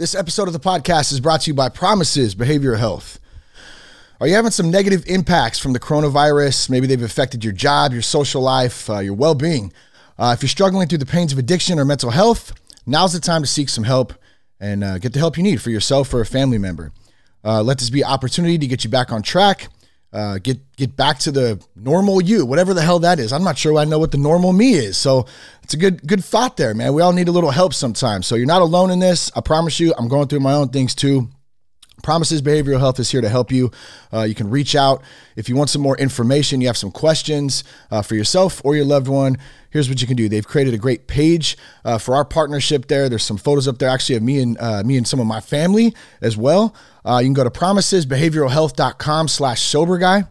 This episode of the podcast is brought to you by Promises Behavioral Health. Are you having some negative impacts from the coronavirus? Maybe they've affected your job, your social life, uh, your well being. Uh, if you're struggling through the pains of addiction or mental health, now's the time to seek some help and uh, get the help you need for yourself or a family member. Uh, let this be an opportunity to get you back on track, uh, get get back to the normal you, whatever the hell that is. I'm not sure I know what the normal me is. So it's a good good thought there, man. We all need a little help sometimes. So you're not alone in this. I promise you. I'm going through my own things too. Promises Behavioral Health is here to help you. Uh, you can reach out if you want some more information. You have some questions uh, for yourself or your loved one. Here's what you can do. They've created a great page uh, for our partnership. There, there's some photos up there actually of me and uh, me and some of my family as well. Uh, you can go to promisesbehavioralhealth.com/slash sober guy.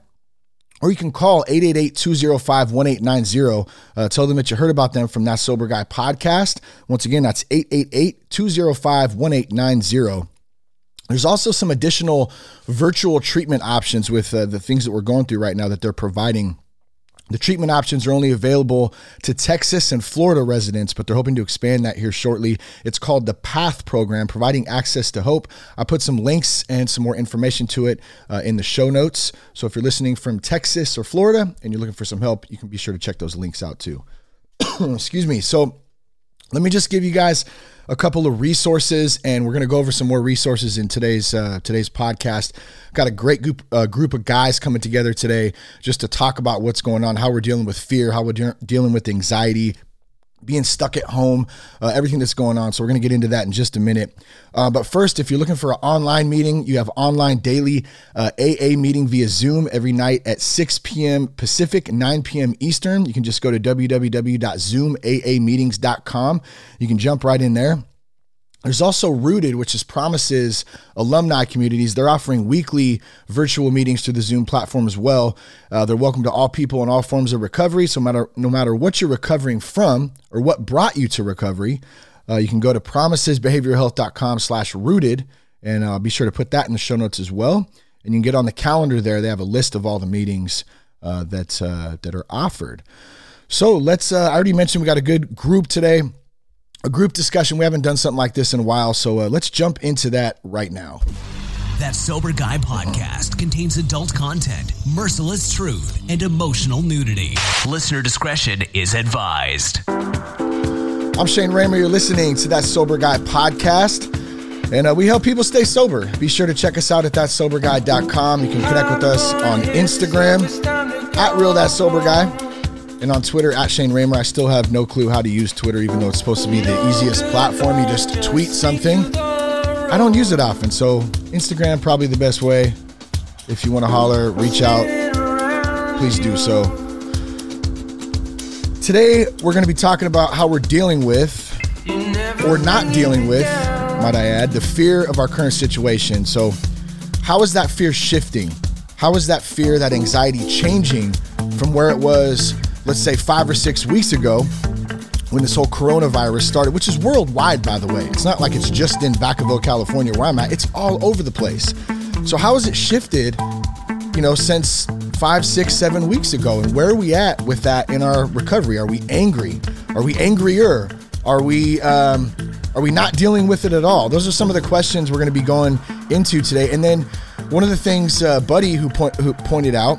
Or you can call 888-205-1890. Uh, tell them that you heard about them from that Sober Guy podcast. Once again, that's 888-205-1890. There's also some additional virtual treatment options with uh, the things that we're going through right now that they're providing. The treatment options are only available to Texas and Florida residents, but they're hoping to expand that here shortly. It's called the PATH program, providing access to hope. I put some links and some more information to it uh, in the show notes. So if you're listening from Texas or Florida and you're looking for some help, you can be sure to check those links out too. Excuse me. So let me just give you guys a couple of resources, and we're going to go over some more resources in today's uh, today's podcast. Got a great group uh, group of guys coming together today just to talk about what's going on, how we're dealing with fear, how we're de- dealing with anxiety, being stuck at home, uh, everything that's going on. So we're going to get into that in just a minute. Uh, but first, if you're looking for an online meeting, you have online daily uh, AA meeting via Zoom every night at 6 p.m. Pacific, 9 p.m. Eastern. You can just go to www.zoomaameetings.com. You can jump right in there. There's also Rooted, which is Promises alumni communities. They're offering weekly virtual meetings through the Zoom platform as well. Uh, they're welcome to all people in all forms of recovery. So, matter, no matter what you're recovering from or what brought you to recovery, uh, you can go to promisesbehavioralhealth.com slash rooted and uh, be sure to put that in the show notes as well. And you can get on the calendar there. They have a list of all the meetings uh, that, uh, that are offered. So let's, uh, I already mentioned we got a good group today a group discussion. We haven't done something like this in a while, so uh, let's jump into that right now. That Sober Guy podcast contains adult content, merciless truth, and emotional nudity. Listener discretion is advised. I'm Shane Ramer. You're listening to That Sober Guy podcast. And uh, we help people stay sober. Be sure to check us out at thatsoberguy.com. You can connect with us on Instagram at Real That Sober Guy and on Twitter at Shane Ramer. I still have no clue how to use Twitter, even though it's supposed to be the easiest platform. You just tweet something. I don't use it often, so Instagram probably the best way. If you want to holler, reach out, please do so. Today, we're going to be talking about how we're dealing with, or not dealing with, might I add, the fear of our current situation. So, how is that fear shifting? How is that fear, that anxiety changing from where it was let's say five or six weeks ago when this whole coronavirus started, which is worldwide, by the way. It's not like it's just in Vacaville, California, where I'm at. It's all over the place. So how has it shifted, you know, since five, six, seven weeks ago? And where are we at with that in our recovery? Are we angry? Are we angrier? Are we um, are we not dealing with it at all? Those are some of the questions we're going to be going into today. And then one of the things, uh, Buddy, who point, who pointed out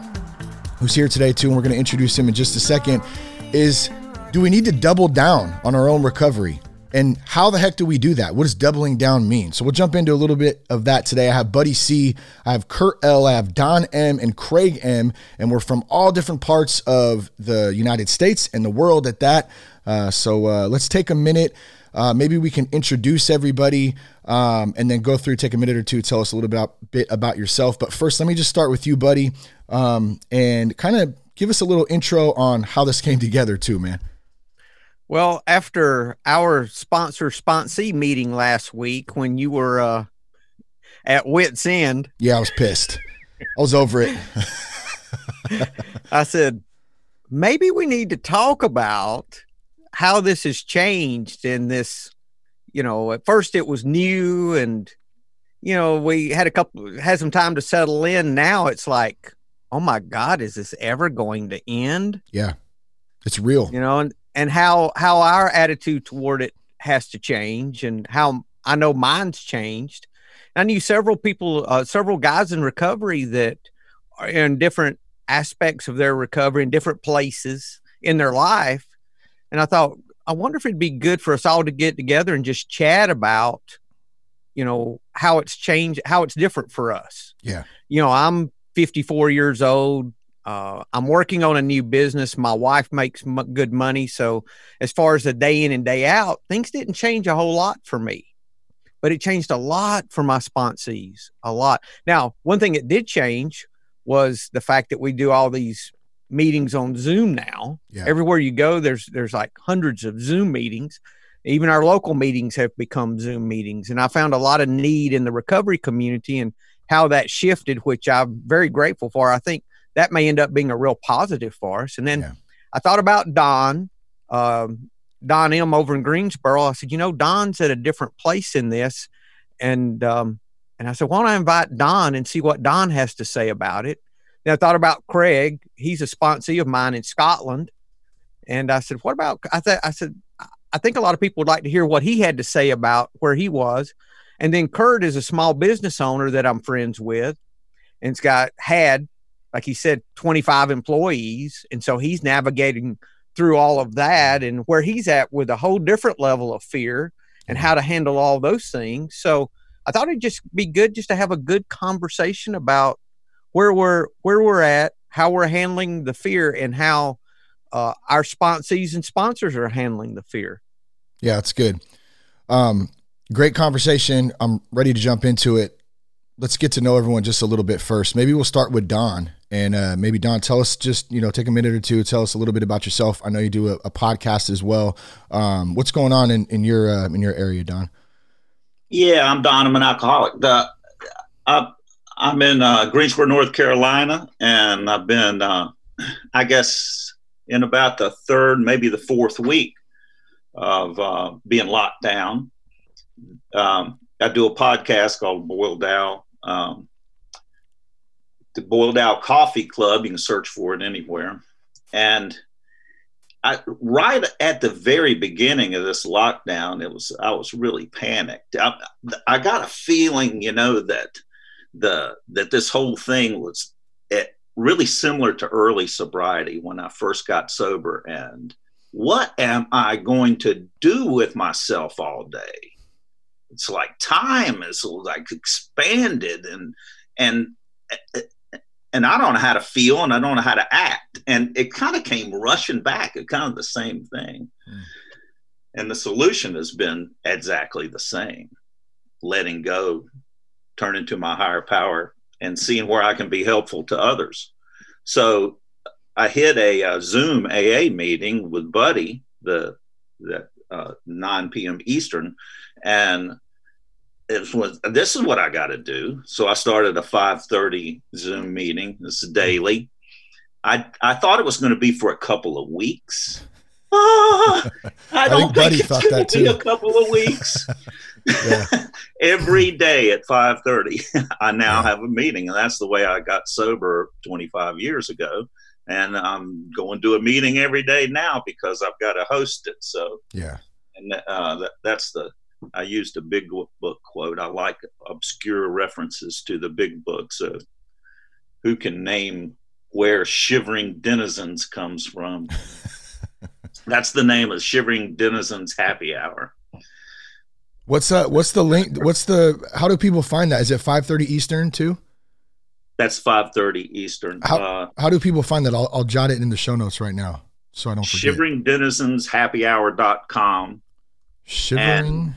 who's here today too, and we're going to introduce him in just a second, is do we need to double down on our own recovery? And how the heck do we do that? What does doubling down mean? So we'll jump into a little bit of that today. I have Buddy C, I have Kurt L, I have Don M, and Craig M, and we're from all different parts of the United States and the world at that. Uh, so uh, let's take a minute. Uh, maybe we can introduce everybody um, and then go through, take a minute or two, tell us a little bit about, bit about yourself. But first, let me just start with you, buddy, um, and kind of give us a little intro on how this came together, too, man. Well, after our sponsor sponsee meeting last week, when you were uh, at wits end, yeah, I was pissed. I was over it. I said, maybe we need to talk about how this has changed in this you know at first it was new and you know we had a couple had some time to settle in now it's like oh my god is this ever going to end yeah it's real you know and and how how our attitude toward it has to change and how I know mine's changed. I knew several people, uh, several guys in recovery that are in different aspects of their recovery in different places in their life. And I thought, I wonder if it'd be good for us all to get together and just chat about, you know, how it's changed, how it's different for us. Yeah. You know, I'm 54 years old. Uh, I'm working on a new business. My wife makes m- good money. So, as far as the day in and day out, things didn't change a whole lot for me, but it changed a lot for my sponsees. A lot. Now, one thing that did change was the fact that we do all these meetings on Zoom now. Yeah. Everywhere you go, there's there's like hundreds of Zoom meetings. Even our local meetings have become Zoom meetings, and I found a lot of need in the recovery community and how that shifted, which I'm very grateful for. I think that may end up being a real positive for us. And then Yeah. I thought about Don, um, Don M over in Greensboro. I said, you know, Don's at a different place in this, and um, and I said, why don't I invite Don and see what Don has to say about it? Then I thought about Craig. He's a sponsee of mine in Scotland, and I said, what about? I thought I said, I think a lot of people would like to hear what he had to say about where he was. And then Kurt is a small business owner that I'm friends with, and it's got had, like he said, 25 employees, and so he's navigating through all of that and where he's at with a whole different level of fear and how to handle all those things. So I thought it'd just be good just to have a good conversation about where we're where we're at, how we're handling the fear, and how uh, our sponsees and sponsors are handling the fear. Yeah, it's good. Um, great conversation. I'm ready to jump into it. Let's get to know everyone just a little bit first. Maybe we'll start with Don. And uh, maybe Don, tell us just you know take a minute or two, tell us a little bit about yourself. I know you do a, a podcast as well. Um, what's going on in, in your uh, in your area, Don? Yeah, I'm Don. I'm an alcoholic. The, I, I'm in uh, Greensboro, North Carolina, and I've been, uh, I guess, in about the third, maybe the fourth week of uh, being locked down. Um, I do a podcast called Boiled Owl. Um, the Boiled Owl Coffee Club. You can search for it anywhere. And I, right at the very beginning of this lockdown, it was I was really panicked. I, I got a feeling, you know, that the that this whole thing was it, really similar to early sobriety when I first got sober. And what am I going to do with myself all day? It's like time is like expanded and and and I don't know how to feel and I don't know how to act. And it kind of came rushing back, it kind of the same thing. Mm. And the solution has been exactly the same letting go, turning to my higher power, and seeing where I can be helpful to others. So I hit a, a Zoom AA meeting with Buddy, the, the uh, 9 p.m. Eastern, and it was this is what I got to do. So I started a 5:30 Zoom meeting. This is daily. I I thought it was going to be for a couple of weeks. Ah, I don't I think think, it's thought going that to be too. a couple of weeks. Every day at 5:30, I now Yeah. have a meeting, and that's the way I got sober 25 years ago. And I'm going to a meeting every day now because I've got to host it. So Yeah, and uh, that, that's the I used a big book quote. I like obscure references to the big book. So who can name where Shivering Denizens comes from? that's the name of Shivering Denizens Happy Hour. what's uh what's the link? What's the how do people find that? Is it 5:30 Eastern too? That's five thirty Eastern. How- uh, How do people find that? I'll, I'll jot it in the show notes right now so I don't forget. Shivering Denizens Happy Hour.com. Shivering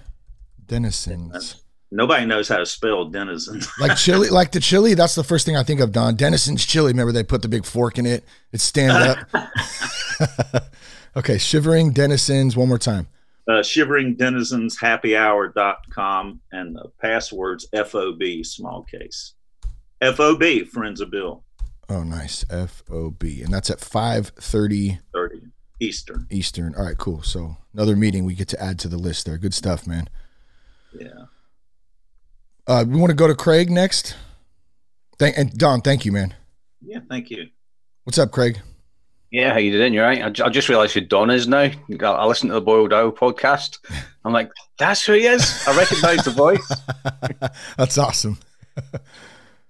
denizens. Nobody knows how to spell denizens. like chili, like the chili. That's the first thing I think of. Don Dennison's chili. Remember they put the big fork in it. It stand up. okay, shivering denizens. One more time. uh, shivering denizens happy hour.com and the passwords FOB small case. FOB friends of Bill Oh, nice. F O B, and that's at five thirty 30 Eastern. Eastern. All right, cool. So another meeting we get to add to the list there. Good stuff, man. Yeah. Uh, we want to go to Craig next. Thank and Don, thank you, man. Yeah, thank you. What's up, Craig? Yeah, how you doing? You're right. I, I just realised who Don is now. I, I listened to the Boiled Owl podcast. I'm like, that's who he is. I recognise the voice. That's awesome.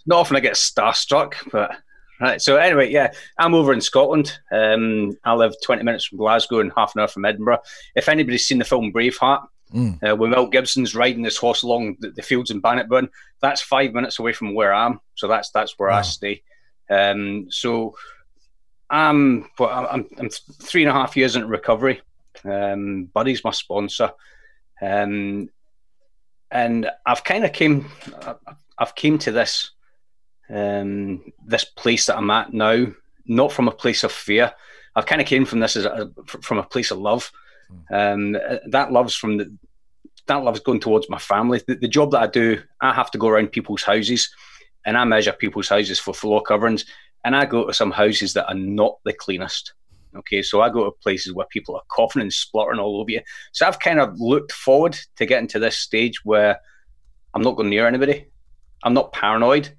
Not often I get starstruck, but right. So anyway, yeah, I'm over in Scotland. Um, I live 20 minutes from Glasgow and half an hour from Edinburgh. If anybody's seen the film Braveheart, mm. uh, when Mel Gibson's riding this horse along the, the, fields in Bannockburn, that's five minutes away from where I am. So that's that's where wow. I stay. Um, so I'm, well, I'm, I'm three and a half years into recovery. Um, Buddy's my sponsor, um, and I've kind of came, I've came to this, um, this place that I'm at now, not from a place of fear. I've kind of came from this as a, from a place of love. Um, that love's from the, that love's going towards my family. The, the job that I do, I have to go around people's houses, and I measure people's houses for floor coverings and I go to some houses that are not the cleanest. Okay, so I go to places where people are coughing and spluttering all over you. So I've kind of looked forward to getting to this stage where I'm not going near anybody. I'm not paranoid,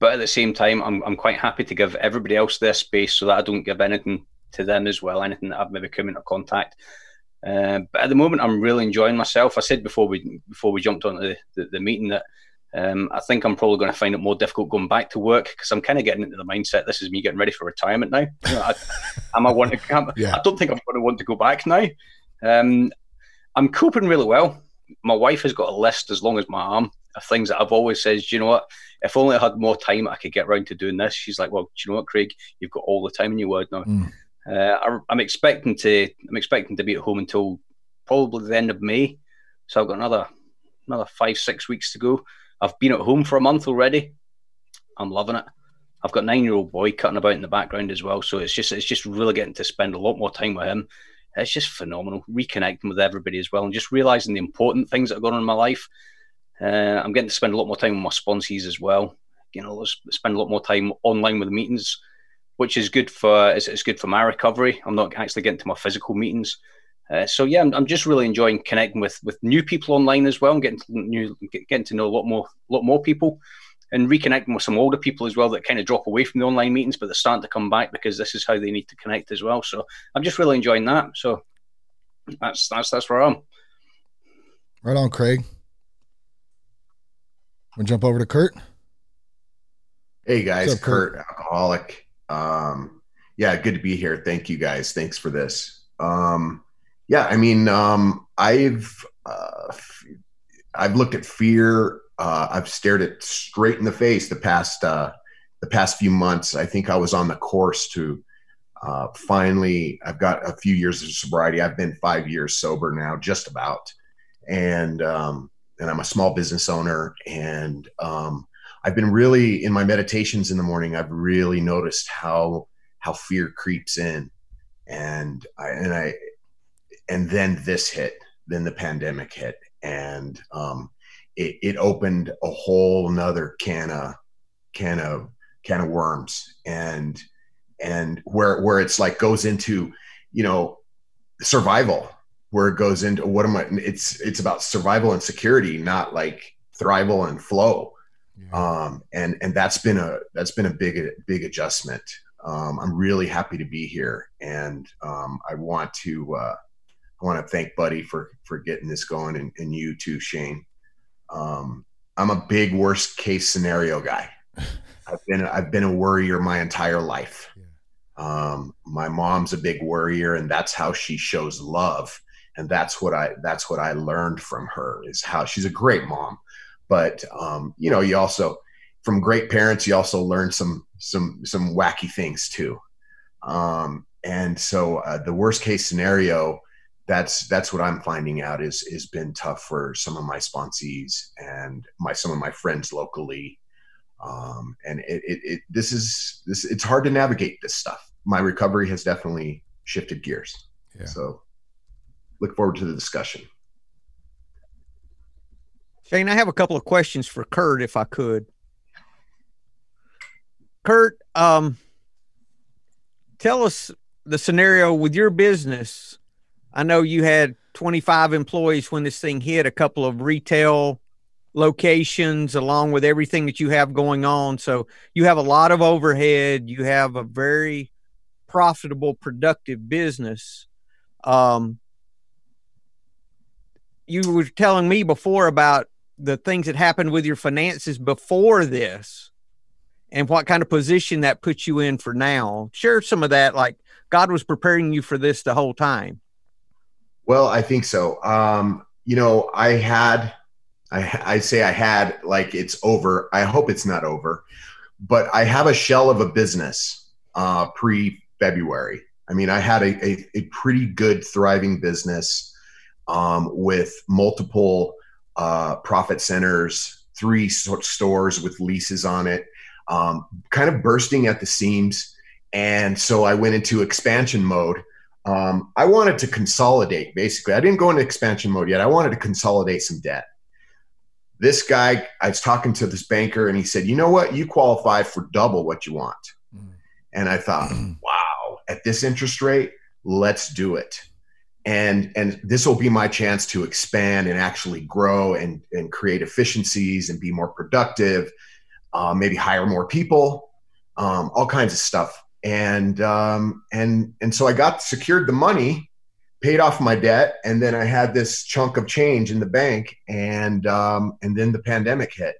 but at the same time, I'm, I'm quite happy to give everybody else their space so that I don't give anything to them as well, anything that I've maybe come into contact. Uh, but at the moment, I'm really enjoying myself. I said before we before we jumped onto the, the, the meeting that um, I think I'm probably going to find it more difficult going back to work because I'm kind of getting into the mindset. This is me getting ready for retirement now. You know, I, am I want to? I'm, yeah. I don't think I'm going to want to go back now. Um, I'm coping really well. My wife has got a list as long as my arm things that I've always said. You know what? If only I had more time, I could get around to doing this. She's like, "Well, do you know what, Craig? You've got all the time in your world now." Mm. Uh, I, am expecting to. I'm expecting to be at home until probably the end of May. So I've got another another five six weeks to go. I've been at home for a month already. I'm loving it. I've got nine year old boy cutting about in the background as well. So it's just it's just really getting to spend a lot more time with him. It's just phenomenal. Reconnecting with everybody as well and just realizing the important things that are going on in my life. Uh, I'm getting to spend a lot more time with my sponsees as well. You know, spend a lot more time online with the meetings, which is good for it's, it's good for my recovery. I'm not actually getting to my physical meetings. Uh, so yeah, I'm, I'm, just really enjoying connecting with with new people online as well, and getting to new getting to know a lot more lot more people, and reconnecting with some older people as well that kind of drop away from the online meetings, but they're starting to come back because this is how they need to connect as well. So I'm just really enjoying that. So that's that's that's where I am. Right on, Craig. We'll jump over to Kurt. Hey guys, up, Kurt? Kurt, alcoholic. Um, yeah, good to be here. Thank you guys. Thanks for this. Um, yeah, I mean, um, I've uh, I've looked at fear. Uh, I've stared it straight in the face the past uh, the past few months. I think I was on the course to uh, finally. I've got a few years of sobriety. I've been five years sober now, just about, and um, and I'm a small business owner, and um, I've been really in my meditations in the morning. I've really noticed how how fear creeps in, and I and I and then this hit, then the pandemic hit, and um, it, it opened a whole nother can of can of can of worms, and and where where it's like goes into you know survival where it goes into what am I? It's it's about survival and security, not like thrival and flow. Yeah. Um, and and that's been a that's been a big big adjustment. Um, I'm really happy to be here, and um, I want to uh, I want to thank Buddy for for getting this going, and, and you too, Shane. Um, I'm a big worst case scenario guy. I've been I've been a worrier my entire life. Um, my mom's a big worrier, and that's how she shows love. And that's what I that's what I learned from her is how she's a great mom. But um, you know, you also from great parents, you also learn some some some wacky things too. Um, and so uh, the worst case scenario that's that's what I'm finding out is is been tough for some of my sponsees and my some of my friends locally. Um, and it, it, it this is this it's hard to navigate this stuff. My recovery has definitely shifted gears. Yeah. So look forward to the discussion. Shane, I have a couple of questions for Kurt, if I could. Kurt, um, tell us the scenario with your business I know you had 25 employees when this thing hit, a couple of retail locations along with everything that you have going on. So you have a lot of overhead. You have a very profitable, productive business. Um, you were telling me before about the things that happened with your finances before this and what kind of position that puts you in for now. Share some of that, like God was preparing you for this the whole time. Well, I think so. Um, you know, I had, I, I say I had like it's over. I hope it's not over, but I have a shell of a business uh, pre February. I mean, I had a, a, a pretty good, thriving business um, with multiple uh, profit centers, three stores with leases on it, um, kind of bursting at the seams. And so I went into expansion mode. Um, I wanted to consolidate, basically. I didn't go into expansion mode yet. I wanted to consolidate some debt. This guy, I was talking to this banker, and he said, You know what? You qualify for double what you want. Mm. And I thought, Wow, at this interest rate, let's do it and and this will be my chance to expand and actually grow and and create efficiencies and be more productive uh, maybe hire more people um, all kinds of stuff. And um, and and so i got secured the money paid off my debt and then i had this chunk of change in the bank and um, and then the pandemic hit.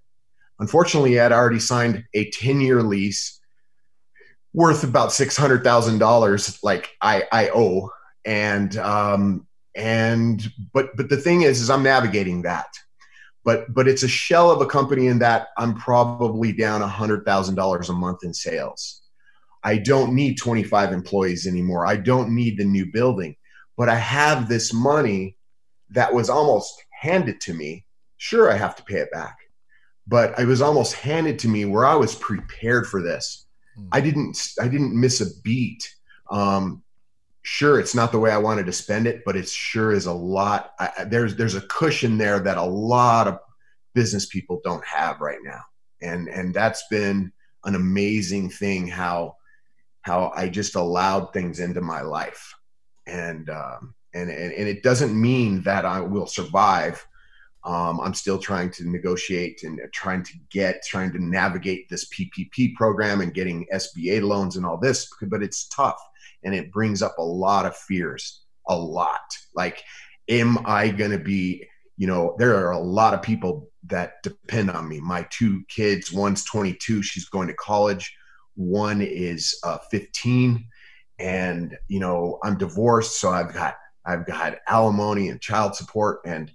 Unfortunately i'd already signed a 10 year lease worth about $600000 like i i owe and um, and but but the thing is, is I'm navigating that. But but it's a shell of a company in that I'm probably down a hundred thousand dollars a month in sales. I don't need 25 employees anymore. I don't need the new building, but I have this money that was almost handed to me. Sure, I have to pay it back, but it was almost handed to me where I was prepared for this. Hmm. I didn't I didn't miss a beat. Um, sure it's not the way i wanted to spend it but it sure is a lot. I, there's there's a cushion there that a lot of business people don't have right now. And and that's been an amazing thing how how i just allowed things into my life. And um and and, and it doesn't mean that i will survive. Um, i'm still trying to negotiate and trying to get trying to navigate this ppp program and getting sba loans and all this but it's tough and it brings up a lot of fears a lot. Like am i going to be you know there are a lot of people that depend on me. My two kids one's 22 she's going to college. One is uh, 15 and you know i'm divorced so i've got i've got alimony and child support and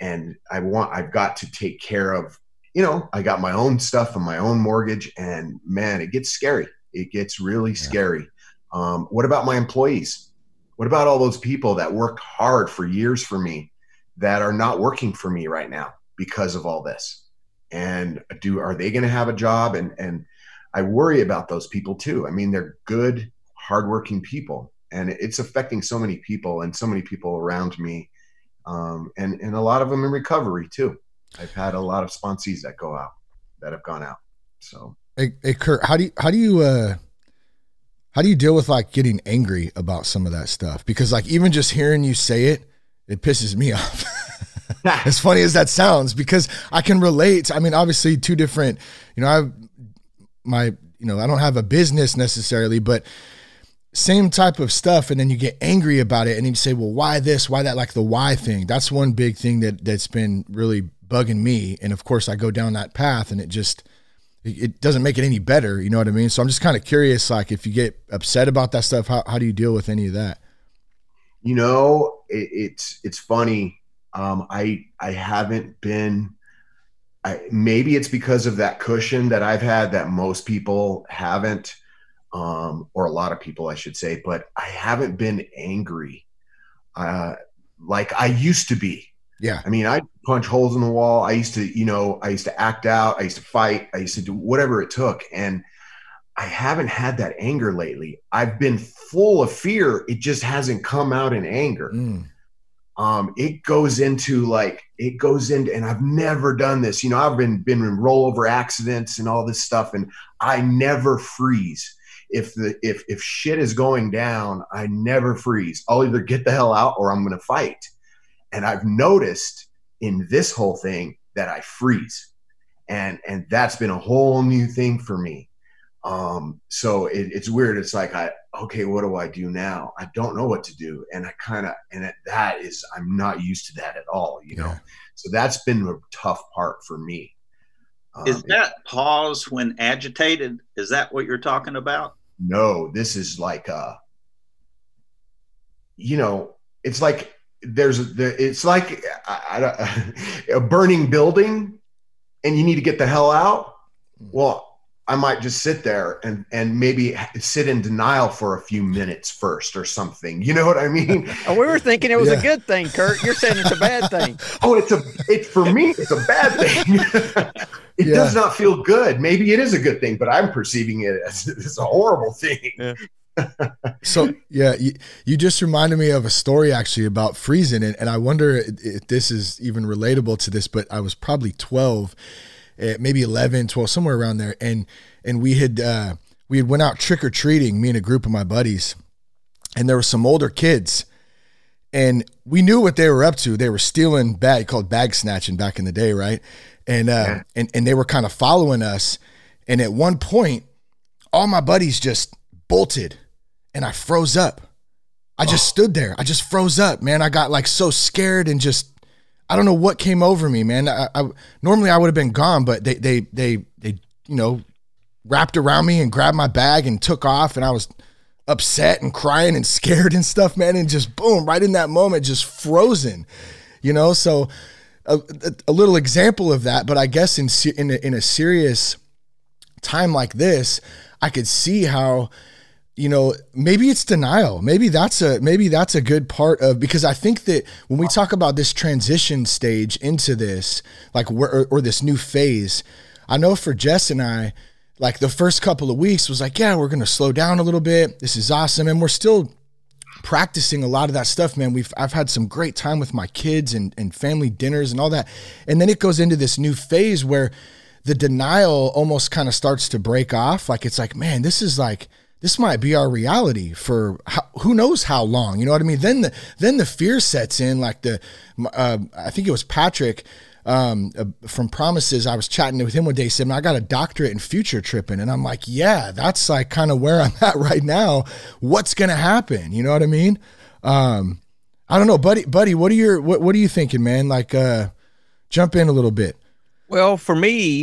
and i want i've got to take care of you know i got my own stuff and my own mortgage and man it gets scary. It gets really yeah. scary um, what about my employees? What about all those people that worked hard for years for me that are not working for me right now because of all this? And do are they going to have a job? And and I worry about those people too. I mean, they're good, hardworking people, and it's affecting so many people and so many people around me, um, and and a lot of them in recovery too. I've had a lot of sponsees that go out that have gone out. So, hey, hey Kurt, how do you how do you uh how do you deal with like getting angry about some of that stuff? Because like even just hearing you say it, it pisses me off. as funny as that sounds, because I can relate. I mean, obviously, two different. You know, I my you know I don't have a business necessarily, but same type of stuff and then you get angry about it and you say well why this why that like the why thing that's one big thing that that's been really bugging me and of course i go down that path and it just it doesn't make it any better. You know what I mean? So I'm just kind of curious, like if you get upset about that stuff, how, how do you deal with any of that? You know, it, it's, it's funny. Um, I, I haven't been, I, maybe it's because of that cushion that I've had that most people haven't, um, or a lot of people, I should say, but I haven't been angry, uh, like I used to be. Yeah. I mean, I punch holes in the wall. I used to, you know, I used to act out. I used to fight. I used to do whatever it took. And I haven't had that anger lately. I've been full of fear. It just hasn't come out in anger. Mm. Um, it goes into like it goes into, and I've never done this. You know, I've been been in rollover accidents and all this stuff, and I never freeze. If the if if shit is going down, I never freeze. I'll either get the hell out or I'm going to fight. And I've noticed in this whole thing that I freeze. And and that's been a whole new thing for me. Um, so it, it's weird. It's like I okay, what do I do now? I don't know what to do, and I kind of and it, that is I'm not used to that at all. You know, so that's been a tough part for me. Um, is that pause when agitated? Is that what you're talking about? No, this is like uh you know, it's like there's the it's like I, I, a burning building and you need to get the hell out. Hmm. Well, I might just sit there and and maybe sit in denial for a few minutes first or something. You know what I mean? Oh, we were thinking it was yeah. a good thing, Kurt. You're saying it's a bad thing. oh, it's a it's for me. It's a bad thing. it yeah. does not feel good. Maybe it is a good thing, but I'm perceiving it as it's a horrible thing. Yeah. So yeah, you, you, just reminded me of a story actually about freezing, and, and I wonder if this is even relatable to this. But I was probably twelve, eh, maybe 11, 12, somewhere around there, and and we had uh, we had went out trick or treating, me and a group of my buddies, and there were some older kids, and we knew what they were up to. They were stealing bag called bag snatching back in the day, right? And uh, and and they were kind of following us, and at one point, all my buddies just bolted and I froze up. I just oh. stood there. I just froze up, man. I got like so scared and just I don't know what came over me, man. I, I normally I would have been gone, but they they they they you know wrapped around me and grabbed my bag and took off, and I was upset and crying and scared and stuff, man. And just boom, right in that moment, just frozen, you know. So a, a little example of that, but I guess in in a, in a serious time like this, I could see how you know maybe it's denial. Maybe that's a maybe that's a good part of because i think that when we talk about this transition stage into this like or, or this new phase i know for jess and i like the first couple of weeks was like yeah we're gonna slow down a little bit. This is awesome. And we're still practicing a lot of that stuff man. We've i've had some great time with my kids and, and family dinners and all that. And then it goes into this new phase where the denial almost kind of starts to break off. Like it's like man this is like this might be our reality for how, who knows how long. You know what I mean? Then the then the fear sets in. Like the, uh, I think it was Patrick um, uh, from Promises. I was chatting with him one day. He said, "I got a doctorate in future tripping," and I'm like, "Yeah, that's like kind of where I'm at right now. What's gonna happen? You know what I mean?" Um, I don't know, buddy. Buddy, what are your what What are you thinking, man? Like, uh, jump in a little bit. Well, for me,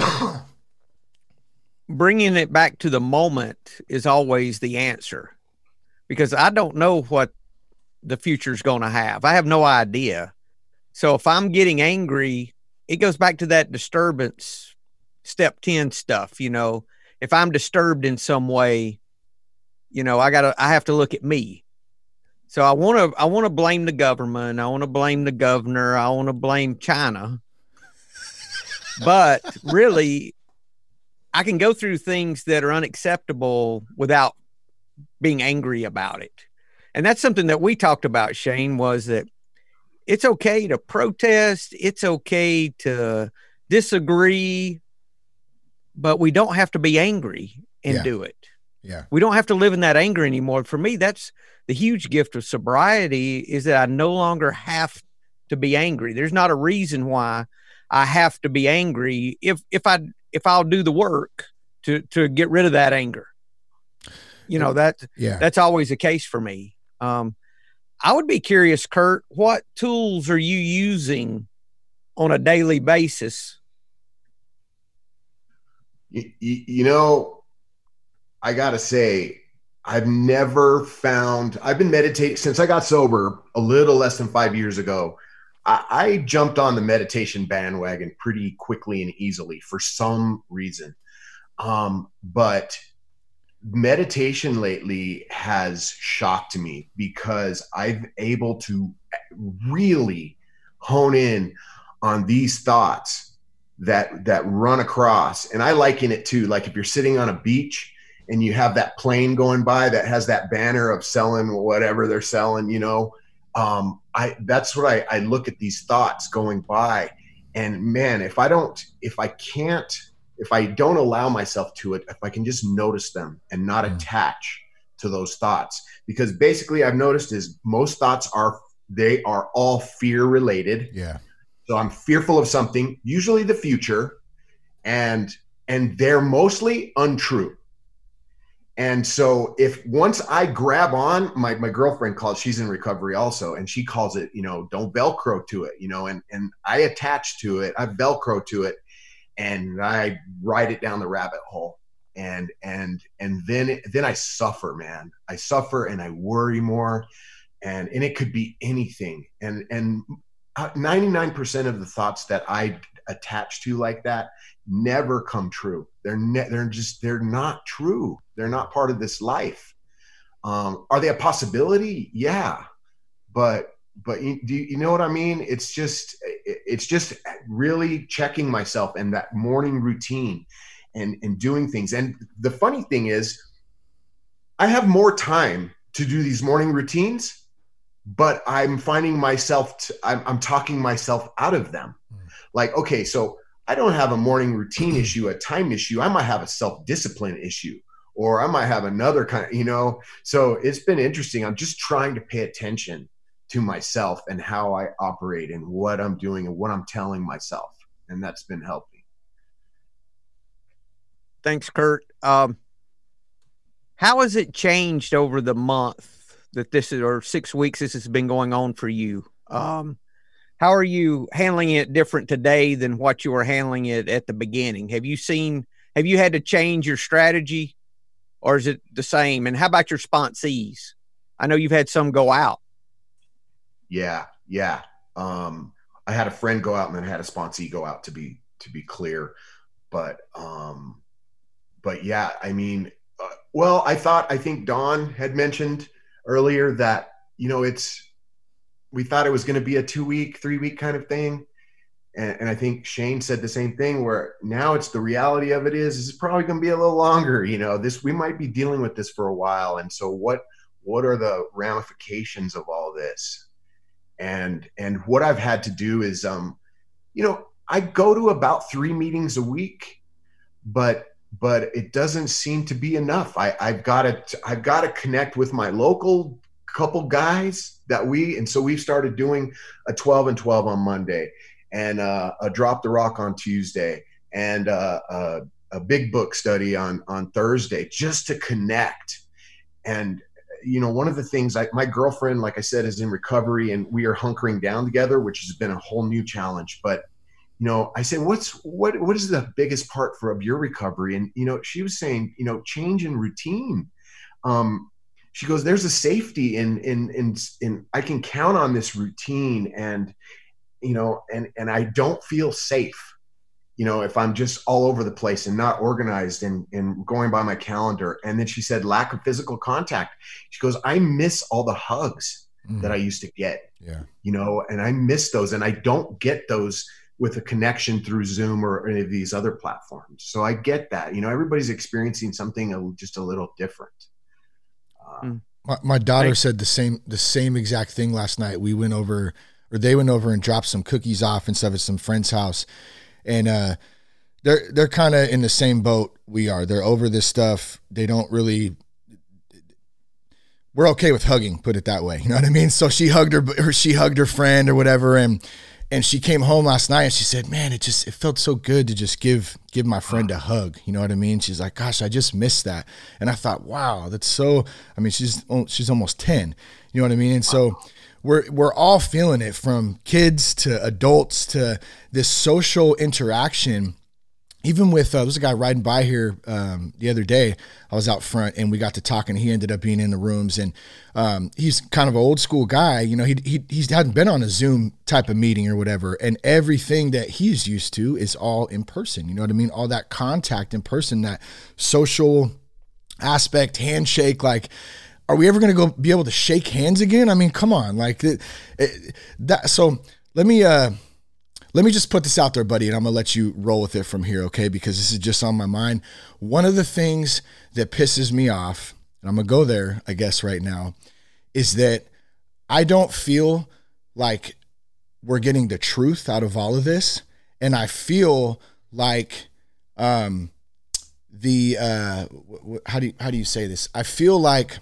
bringing it back to the moment is always the answer because I don't know what the future is going to have. I have no idea. So if I'm getting angry, it goes back to that disturbance step 10 stuff, you know. If I'm disturbed in some way, you know, I got to I have to look at me. So I want to I want to blame the government, I want to blame the governor, I want to blame China. but really I can go through things that are unacceptable without being angry about it. And that's something that we talked about, Shane, was that it's okay to protest, it's okay to disagree, but we don't have to be angry and yeah. do it. Yeah. We don't have to live in that anger anymore. For me, that's the huge gift of sobriety is that I no longer have to be angry. There's not a reason why I have to be angry if if I if I'll do the work to to get rid of that anger. You know that yeah. that's always the case for me. Um, I would be curious, Kurt, what tools are you using on a daily basis? You, you know, I gotta say, I've never found. I've been meditating since I got sober a little less than five years ago. I, I jumped on the meditation bandwagon pretty quickly and easily for some reason. Um, but meditation lately has shocked me because I've able to really hone in on these thoughts that that run across and I liken it to like if you're sitting on a beach and you have that plane going by that has that banner of selling whatever they're selling, you know, um, I that's what I, I look at these thoughts going by, and man, if I don't, if I can't, if I don't allow myself to it, if I can just notice them and not mm. attach to those thoughts, because basically I've noticed is most thoughts are they are all fear related. Yeah. So I'm fearful of something, usually the future, and and they're mostly untrue. And so if once I grab on, my, my girlfriend calls, she's in recovery also, and she calls it, you know, don't Velcro to it, you know, and, and I attach to it, I Velcro to it and I ride it down the rabbit hole. And, and, and then, then I suffer, man. I suffer and I worry more and, and it could be anything. And, and uh, 99% of the thoughts that I attach to like that never come true. They're ne- they're just they're not true. They're not part of this life. Um, are they a possibility? Yeah, but but you, do you know what I mean? It's just it's just really checking myself and that morning routine and and doing things. And the funny thing is, I have more time to do these morning routines, but I'm finding myself t- I'm, I'm talking myself out of them. Mm. Like okay, so I don't have a morning routine issue, a time issue. I might have a self discipline issue, or I might have another kind of, you know. So it's been interesting. I'm just trying to pay attention to myself and how I operate and what I'm doing and what I'm telling myself. And that's been helping. Thanks, Kurt. Um, how has it changed over the month that this is, or six weeks this has been going on for you? Um, how are you handling it different today than what you were handling it at the beginning? Have you seen, have you had to change your strategy or is it the same? And how about your sponsees? I know you've had some go out. Yeah. Yeah. Um, I had a friend go out and then had a sponsee go out to be, to be clear. But, um, but yeah, I mean, uh, well, I thought, I think Don had mentioned earlier that, you know, it's, we thought it was going to be a two week, three week kind of thing. And, and, I think Shane said the same thing where now it's the reality of it is, is probably going to be a little longer, you know, this, we might be dealing with this for a while. And so what, what are the ramifications of all this? And, and what I've had to do is, um, you know, I go to about three meetings a week, but, but it doesn't seem to be enough. I, I've got to, I've got to connect with my local couple guys that we and so we've started doing a 12 and 12 on monday and uh, a drop the rock on tuesday and uh, a, a big book study on on thursday just to connect. And you know one of the things my girlfriend like i said is in recovery and we are hunkering down together which has been a whole new challenge. But you know i said what's what what is the biggest part for of your recovery? And you know she was saying you know change in routine. Um she goes there's a safety in in in in i can count on this routine and you know and and i don't feel safe you know if i'm just all over the place and not organized and and going by my calendar. And then she said lack of physical contact. She goes i miss all the hugs mm. that i used to get yeah. you know and i miss those and i don't get those with a connection through zoom or any of these other platforms. So i get that you know everybody's experiencing something just a little different Mm. My, my daughter said the same the same exact thing last night. We went over, or they went over and dropped some cookies off and stuff at some friend's house, and uh, they're they're kind of in the same boat we are. They're over this stuff. They don't really. We're okay with hugging, put it that way. You know what I mean? So she hugged her, or she hugged her friend or whatever, and and she came home last night and she said, "Man, it just it felt so good to just give give my friend a hug." You know what I mean? She's like, "Gosh, I just missed that." And I thought, "Wow, that's so." I mean, she's oh, she's almost ten. You know what I mean? And so we're we're all feeling it from kids to adults to this social interaction even with uh, there's a guy riding by here um, the other day. I was out front and we got to talking. He ended up being in the rooms, and um, he's kind of an old school guy. You know, he he he hadn't been on a Zoom type of meeting or whatever, and everything that he's used to is all in person. You know what I mean? All that contact in person, that social aspect, handshake, like. Are we ever going to go be able to shake hands again? I mean, come on, like it, it, that. So let me uh, let me just put this out there, buddy, and I'm gonna let you roll with it from here, okay? Because this is just on my mind. One of the things that pisses me off, and I'm gonna go there, I guess, right now, is that I don't feel like we're getting the truth out of all of this, and I feel like um, the uh, how do you, how do you say this? I feel like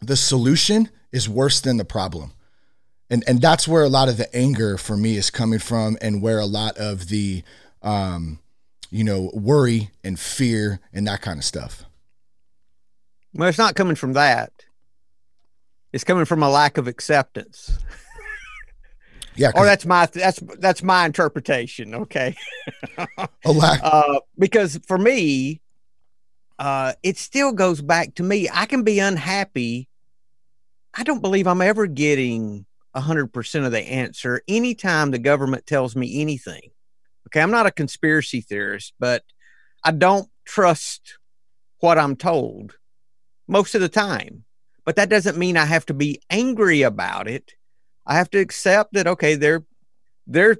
the solution is worse than the problem and and that's where a lot of the anger for me is coming from and where a lot of the um you know worry and fear and that kind of stuff Well, it's not coming from that. It's coming from a lack of acceptance. Yeah, or that's my that's that's my interpretation. Okay, a lack uh, because for me, uh, it still goes back to me. I can be unhappy. I don't believe I'm ever getting hundred percent of the answer anytime the government tells me anything. Okay, I'm not a conspiracy theorist, but I don't trust what I'm told most of the time. But that doesn't mean I have to be angry about it I have to accept that okay, they're they're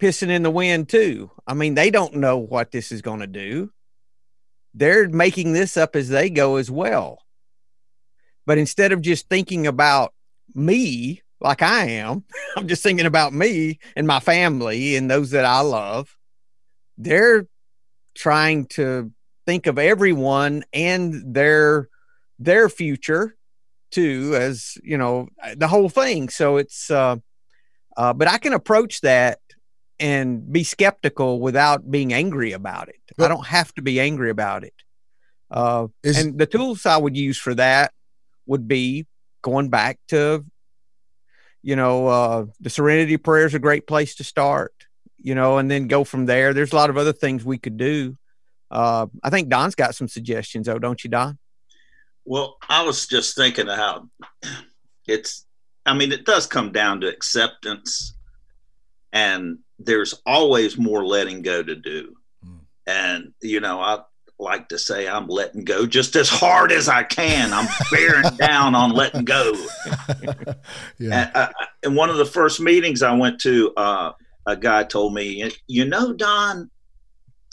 pissing in the wind too. I mean, they don't know what this is going to do. They're making this up as they go as well. But instead of just thinking about me like I am, I'm just thinking about me and my family and those that I love. They're trying to think of everyone and their their future too as you know the whole thing. So it's uh, uh, but i can approach that and be skeptical without being angry about it. But, i don't have to be angry about it. Uh, is, and the tools i would use for that would be going back to you know uh, the serenity prayer is a great place to start you know and then go from there there's a lot of other things we could do uh, i think don's got some suggestions though don't you don well, I was just thinking how it's, I mean, it does come down to acceptance, and there's always more letting go to do. Mm. And, you know, I like to say I'm letting go just as hard as I can. I'm bearing down on letting go. yeah. And, uh, in one of the first meetings I went to, uh, a guy told me, you know, Don,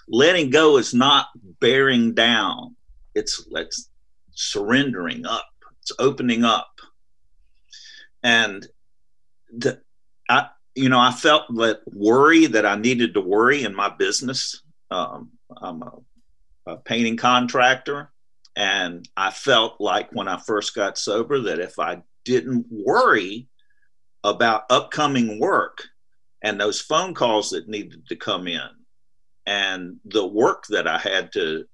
letting go is not bearing down. It's let's surrendering up, it's opening up. And the, I, you know, I felt that worry that I needed to worry in my business. Um, I'm a, a painting contractor, and I felt like when I first got sober that if I didn't worry about upcoming work and those phone calls that needed to come in and the work that I had to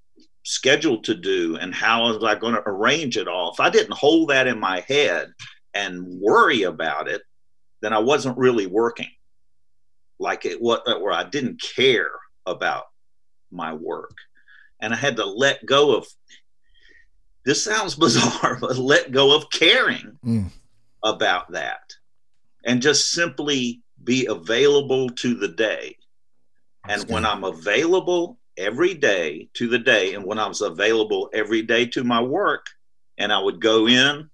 schedule to do and how was I going to arrange it all. If I didn't hold that in my head and worry about it, then I wasn't really working. Like it what where I didn't care about my work. And I had to let go of this sounds bizarre, but let go of caring mm. about that and just simply be available to the day. And when I'm available every day to the day and when I was available every day to my work and I would go in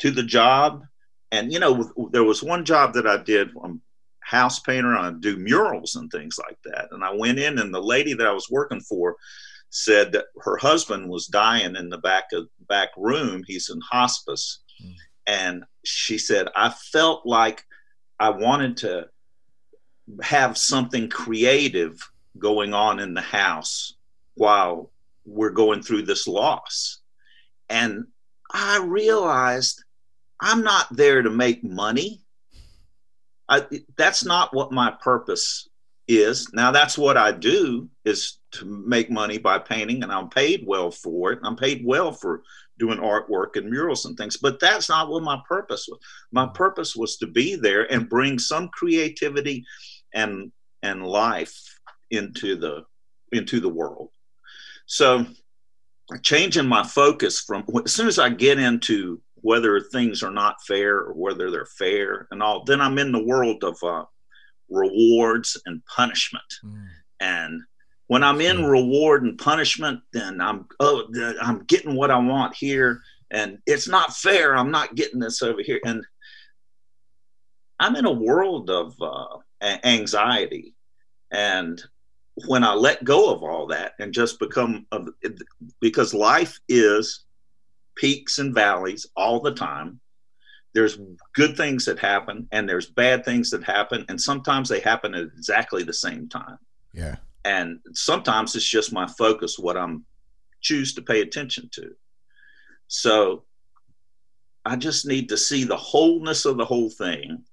to the job and you know there was one job that I did I'm house painter I do murals and things like that and I went in and the lady that I was working for said that her husband was dying in the back of back room he's in hospice mm. and she said I felt like I wanted to have something creative going on in the house while we're going through this loss. And I realized I'm not there to make money. I, that's not what my purpose is. Now that's what I do is to make money by painting and I'm paid well for it. I'm paid well for doing artwork and murals and things, but that's not what my purpose was. My purpose was to be there and bring some creativity and and life into the into the world. So changing my focus from as soon as I get into whether things are not fair or whether they're fair and all, then I'm in the world of uh, rewards and punishment. Mm. And when I'm in mm. reward and punishment, then I'm oh I'm getting what I want here, and it's not fair. I'm not getting this over here, and I'm in a world of uh, anxiety, and when I let go of all that and just become, of, because life is peaks and valleys all the time. There's good things that happen and there's bad things that happen. And sometimes they happen at exactly the same time. Yeah. And sometimes it's just my focus, what I'm choose to pay attention to. So I just need to see the wholeness of the whole thing.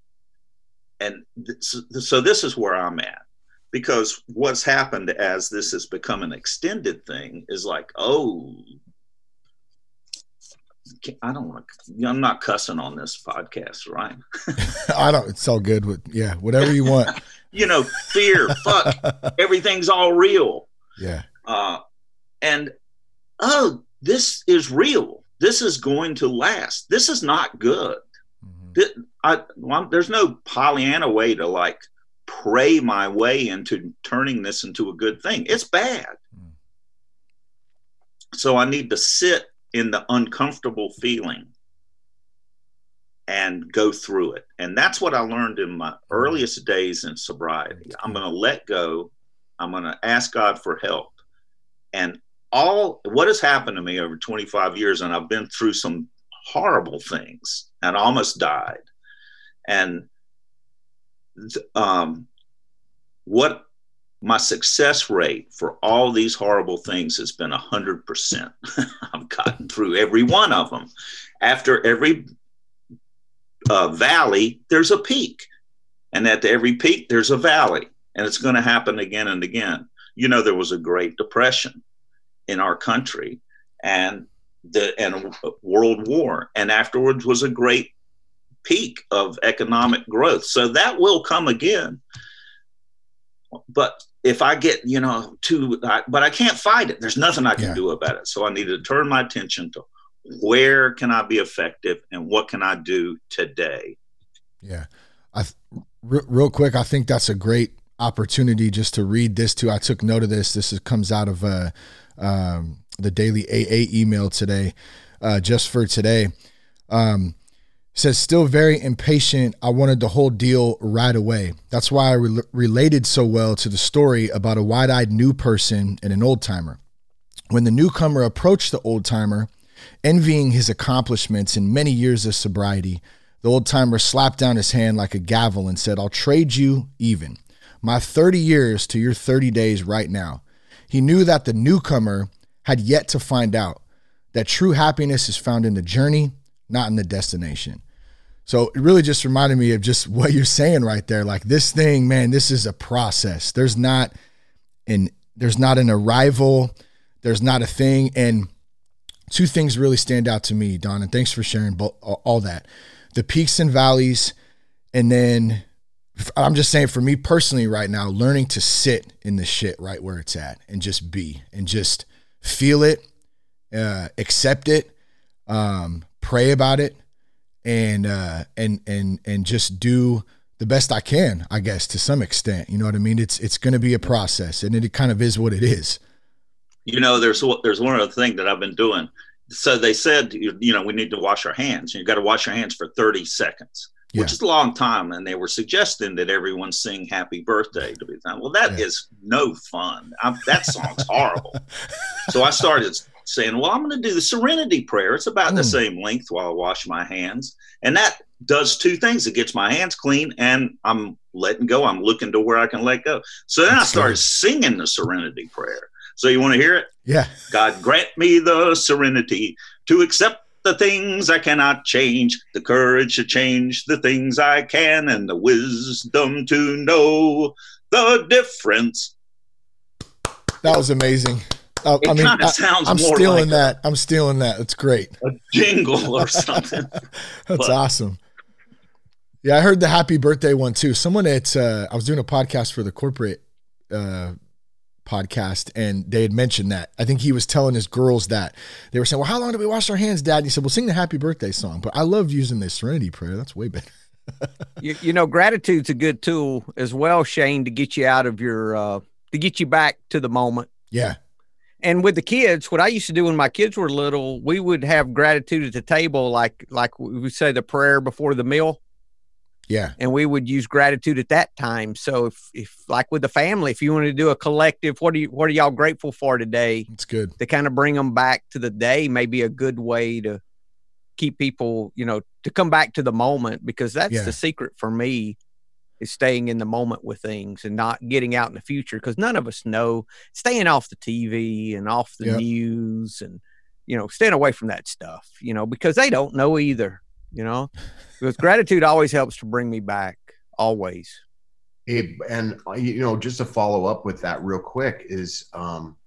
And th- so this is where I'm at because what's happened as this has become an extended thing is like, oh, I don't want to. I'm not cussing on this podcast, right? I don't. It's all good. With yeah, whatever you want. you know, fear. fuck. Everything's all real. Yeah. Uh, and oh, this is real. This is going to last. This is not good. Mm-hmm. I, well, there's no Pollyanna way to like pray my way into turning this into a good thing. It's bad. Mm. So I need to sit in the uncomfortable feeling and go through it. And that's what I learned in my earliest days in sobriety. I'm going to let go. I'm going to ask God for help. And all what has happened to me over 25 years, and I've been through some horrible things and almost died. And um, what my success rate for all these horrible things has been 100%. I've gotten through every one of them. After every uh, valley, there's a peak. And at every peak, there's a valley. And it's going to happen again and again. You know, there was a Great Depression in our country and the and world war and afterwards was a great peak of economic growth so that will come again but if I get, you know, too, I, but I can't fight it. There's nothing I can yeah. do about it. So I need to turn my attention to where can I be effective and what can I do today. Yeah, I r- real quick. I think that's a great opportunity just to read this too. I took note of this. This is, comes out of uh, um, the daily AA email today, uh, just for today. Um, says still very impatient. I wanted the whole deal right away. That's why i re- related so well to the story about a wide-eyed new person and an old timer when the newcomer approached the old timer envying his accomplishments in many years of sobriety the old timer slapped down his hand like a gavel and said i'll trade you even. My 30 years to your 30 days right now. He knew that the newcomer had yet to find out that true happiness is found in the journey not in the destination so it really just reminded me of just what you're saying right there. Like this thing, man, this is a process. There's not an there's not an arrival. There's not a thing. And two things really stand out to me, Don. And thanks for sharing all that. The peaks and valleys, and then I'm just saying for me personally right now, learning to sit in the shit right where it's at and just be and just feel it, uh, accept it, um, pray about it, and uh, and and and just do the best I can, I guess, to some extent. You know what I mean? It's it's going to be a process, and it kind of is what it is. You know, there's there's one other thing that I've been doing. So they said, you, you know, we need to wash our hands. You got to wash your hands for 30 seconds, yeah. which is a long time. And they were suggesting that everyone sing "Happy Birthday" to be done. Well, that yeah. is no fun. I, that song's horrible. so I started saying, Well, I'm going to do the serenity prayer. It's about mm. the hmm. same length while I wash my hands. And that does two things it gets my hands clean and I'm letting go. I'm looking to where I can let go. So then That's I started good. singing the serenity prayer. So you want to hear it? Yeah. God grant me the serenity to accept the things I cannot change, the courage to change the things I can, and the wisdom to know the difference. That was amazing. Uh, it I mean, I, sounds I'm stealing like that. i am stealing that. It's great. A jingle or something. That's but. awesome. Yeah, I heard the happy birthday one too. Someone at uh, I was doing a podcast for the corporate uh, podcast, and they had mentioned that. I think he was telling his girls that they were saying, "Well, how long do we wash our hands, Dad?" And he said, "Well, sing the happy birthday song." But I love using the Serenity prayer. That's way better. you, you know, gratitude's a good tool as well, Shane, to get you out of your uh, to get you back to the moment. Yeah, and with the kids, what I used to do when my kids were little, we would have gratitude at the table, like like we say the prayer before the meal. Yeah. And we would use gratitude at that time. So if if like with the family, if you want to do a collective, what are you what are y'all grateful for today? It's good. To kind of bring them back to the day may be a good way to keep people, you know, to come back to the moment because that's yeah. the secret for me is staying in the moment with things and not getting out in the future because none of us know. Staying off the TV and off the yep. news and you know staying away from that stuff you know because they don't know either you know? Because gratitude always helps to bring me back always. Hey, and uh, you know just to follow up with that real quick is um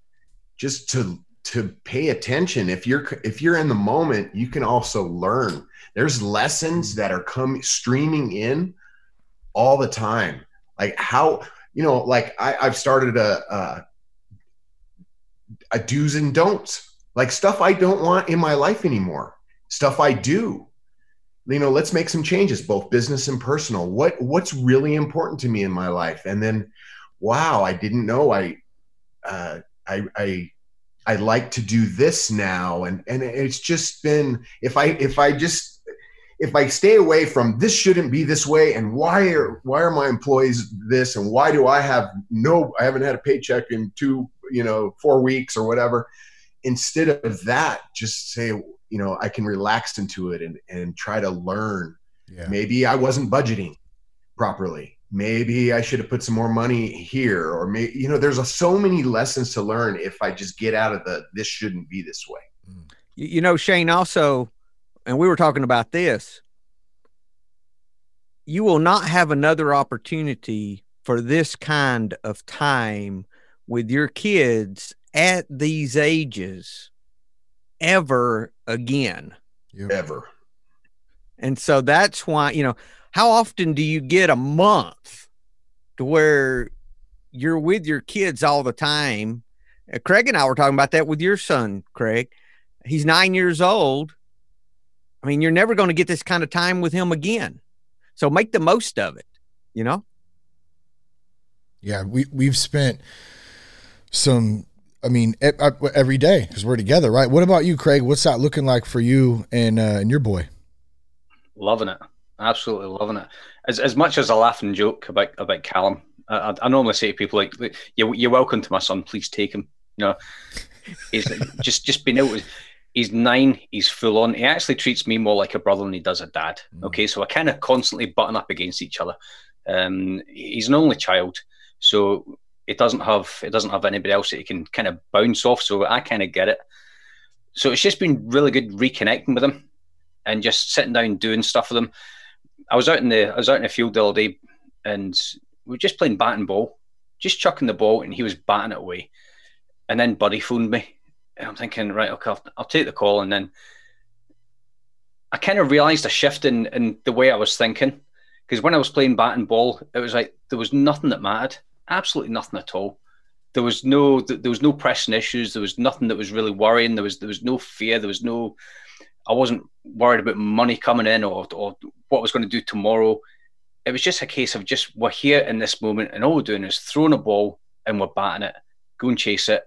just to to pay attention. If you're if you're in the moment you can also learn. There's lessons that are coming streaming in all the time. Like how you know like I, i've started a, a a do's and don'ts. Like stuff i don't want in my life anymore. Stuff i do. You know let's make some changes both business and personal. What what's really important to me in my life? And then wow i didn't know i uh, i i i like to do this now. And and it's just been if i if i just if i stay away from this shouldn't be this way and why are why are my employees this and why do i have no i haven't had a paycheck in two you know four weeks or whatever instead of that just say you know i can relax into it and and try to learn. Yeah. maybe i wasn't budgeting properly. Maybe i should have put some more money here or maybe you know there's a, so many lessons to learn if i just get out of the this shouldn't be this way. You know shane also and we were talking about this you will not have another opportunity for this kind of time with your kids at these ages ever again. Ever. And so that's why, you know, how often do you get a month to where you're with your kids all the time? Uh, Craig and I were talking about that with your son, Craig. He's nine years old. I mean, you're never going to get this kind of time with him again. So make the most of it, you know? Yeah, we, we've spent some I mean, every day because we're together, right? What about you, Craig? What's that looking like for you and uh, and your boy? Loving it, absolutely loving it. As as much as I laugh and joke about about Callum, I, I normally say to people like, "You're, you're welcome to my son. Please take him." You know, he's just just being able. To, he's nine. He's full on. He actually treats me more like a brother than he does a dad. Mm. Okay, so I kind of constantly button up against each other. Um, he's an only child, so it doesn't have it doesn't have anybody else that he can kind of bounce off. So I kind of get it. So it's just been really good reconnecting with him and just sitting down doing stuff with him. I was out in the I was out in the field the other day and we were just playing bat and ball, just chucking the ball and he was batting it away. And then Buddy phoned me. I'm thinking, right, okay, I'll, I'll take the call. And then I kind of realized a shift in, in the way I was thinking. Because when I was playing bat and ball, it was like there was nothing that mattered absolutely nothing at all. There was no there was no pressing issues. There was nothing that was really worrying. There was there was no fear. There was no. I wasn't worried about money coming in or or what I was going to do tomorrow. It was just a case of just we're here in this moment, and all we're doing is throwing a ball and we're batting it, go and chase it,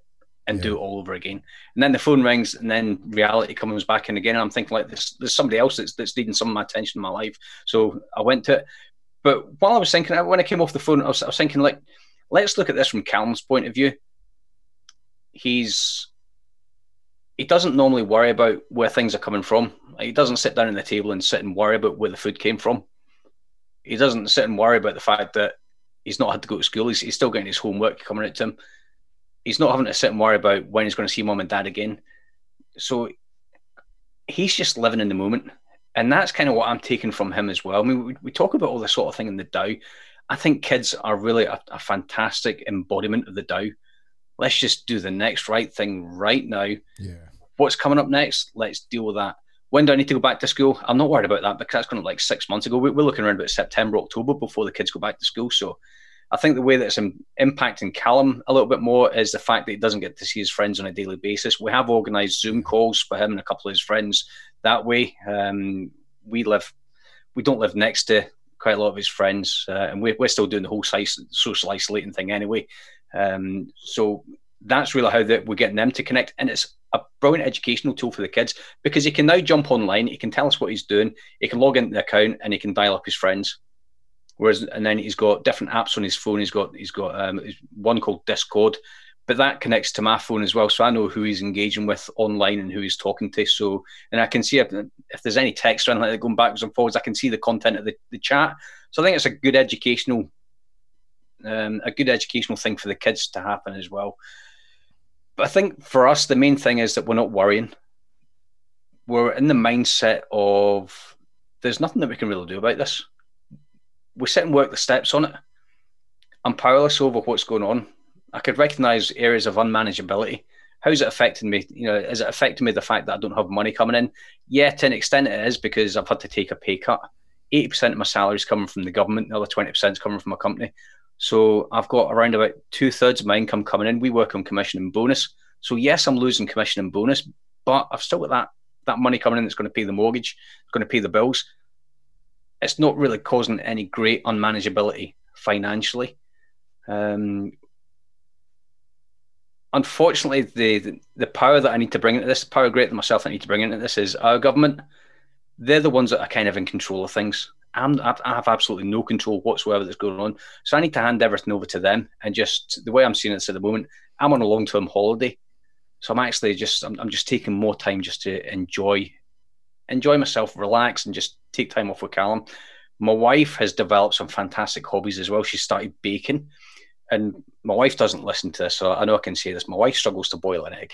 and yeah. do it all over again. And then the phone rings, and then reality comes back in again. And I'm thinking like this, there's somebody else that's that's needing some of my attention in my life. So I went to it. But while I was thinking, when I came off the phone, I was, I was thinking like let's look at this from Callum's point of view. He's he doesn't normally worry about where things are coming from. He doesn't sit down at the table and sit and worry about where the food came from. He doesn't sit and worry about the fact that he's not had to go to school. He's, he's still getting his homework coming out to him. He's not having to sit and worry about when he's going to see mom and dad again. So he's just living in the moment. And that's kind of what I'm taking from him as well. I mean, we, we talk about all this sort of thing in the Tao, I think kids are really a, a fantastic embodiment of the Tao. Let's just do the next right thing right now. Yeah. What's coming up next? Let's deal with that. When do I need to go back to school? I'm not worried about that because that's going to like six months ago. We're looking around about September, October before the kids go back to school. So I think the way that it's impacting Callum a little bit more is the fact that he doesn't get to see his friends on a daily basis. We have organised Zoom calls for him and a couple of his friends that way. Um, we live, we don't live next to quite a lot of his friends, uh, and we're, we're still doing the whole social isolating thing anyway. Um, so that's really how that we're getting them to connect, and it's a brilliant educational tool for the kids because he can now jump online, he can tell us what he's doing, he can log into the account, and he can dial up his friends. Whereas, and then he's got different apps on his phone. He's got he's got um, one called Discord, but that connects to my phone as well. So I know who he's engaging with online and who he's talking to. So, and I can see if, if there's any text or anything like that going backwards and forwards, I can see the content of the, the chat. So I think it's a good educational, um, a good educational thing for the kids to happen as well. But I think for us, the main thing is that we're not worrying. We're in the mindset of there's nothing that we can really do about this. We sit and work the steps on it. I'm powerless over what's going on I could recognize areas of unmanageability, how's it affecting me? You know, is it affecting me the fact that I don't have money coming in? Yeah, to an extent it is because I've had to take a pay cut. 80% of my salary is coming from the government, the other 20% is coming from my company. So I've got around about two thirds of my income coming in. We work on commission and bonus. So yes, I'm losing commission and bonus, but I've still got that that money coming in that's going to pay the mortgage, going to pay the bills. It's not really causing any great unmanageability financially. Um, unfortunately, the, the power that I need to bring into this, power greater than myself, I need to bring into this is our government. They're the ones that are kind of in control of things. I'm, I have absolutely no control whatsoever that's going on. So I need to hand everything over to them. And just the way I'm seeing this at the moment, I'm on a long term holiday. So I'm actually just I'm, I'm just taking more time just to enjoy enjoy myself, relax, and just take time off with Callum. My wife has developed some fantastic hobbies as well. She started baking, and my wife doesn't listen to this, so I know I can say this. My wife struggles to boil an egg.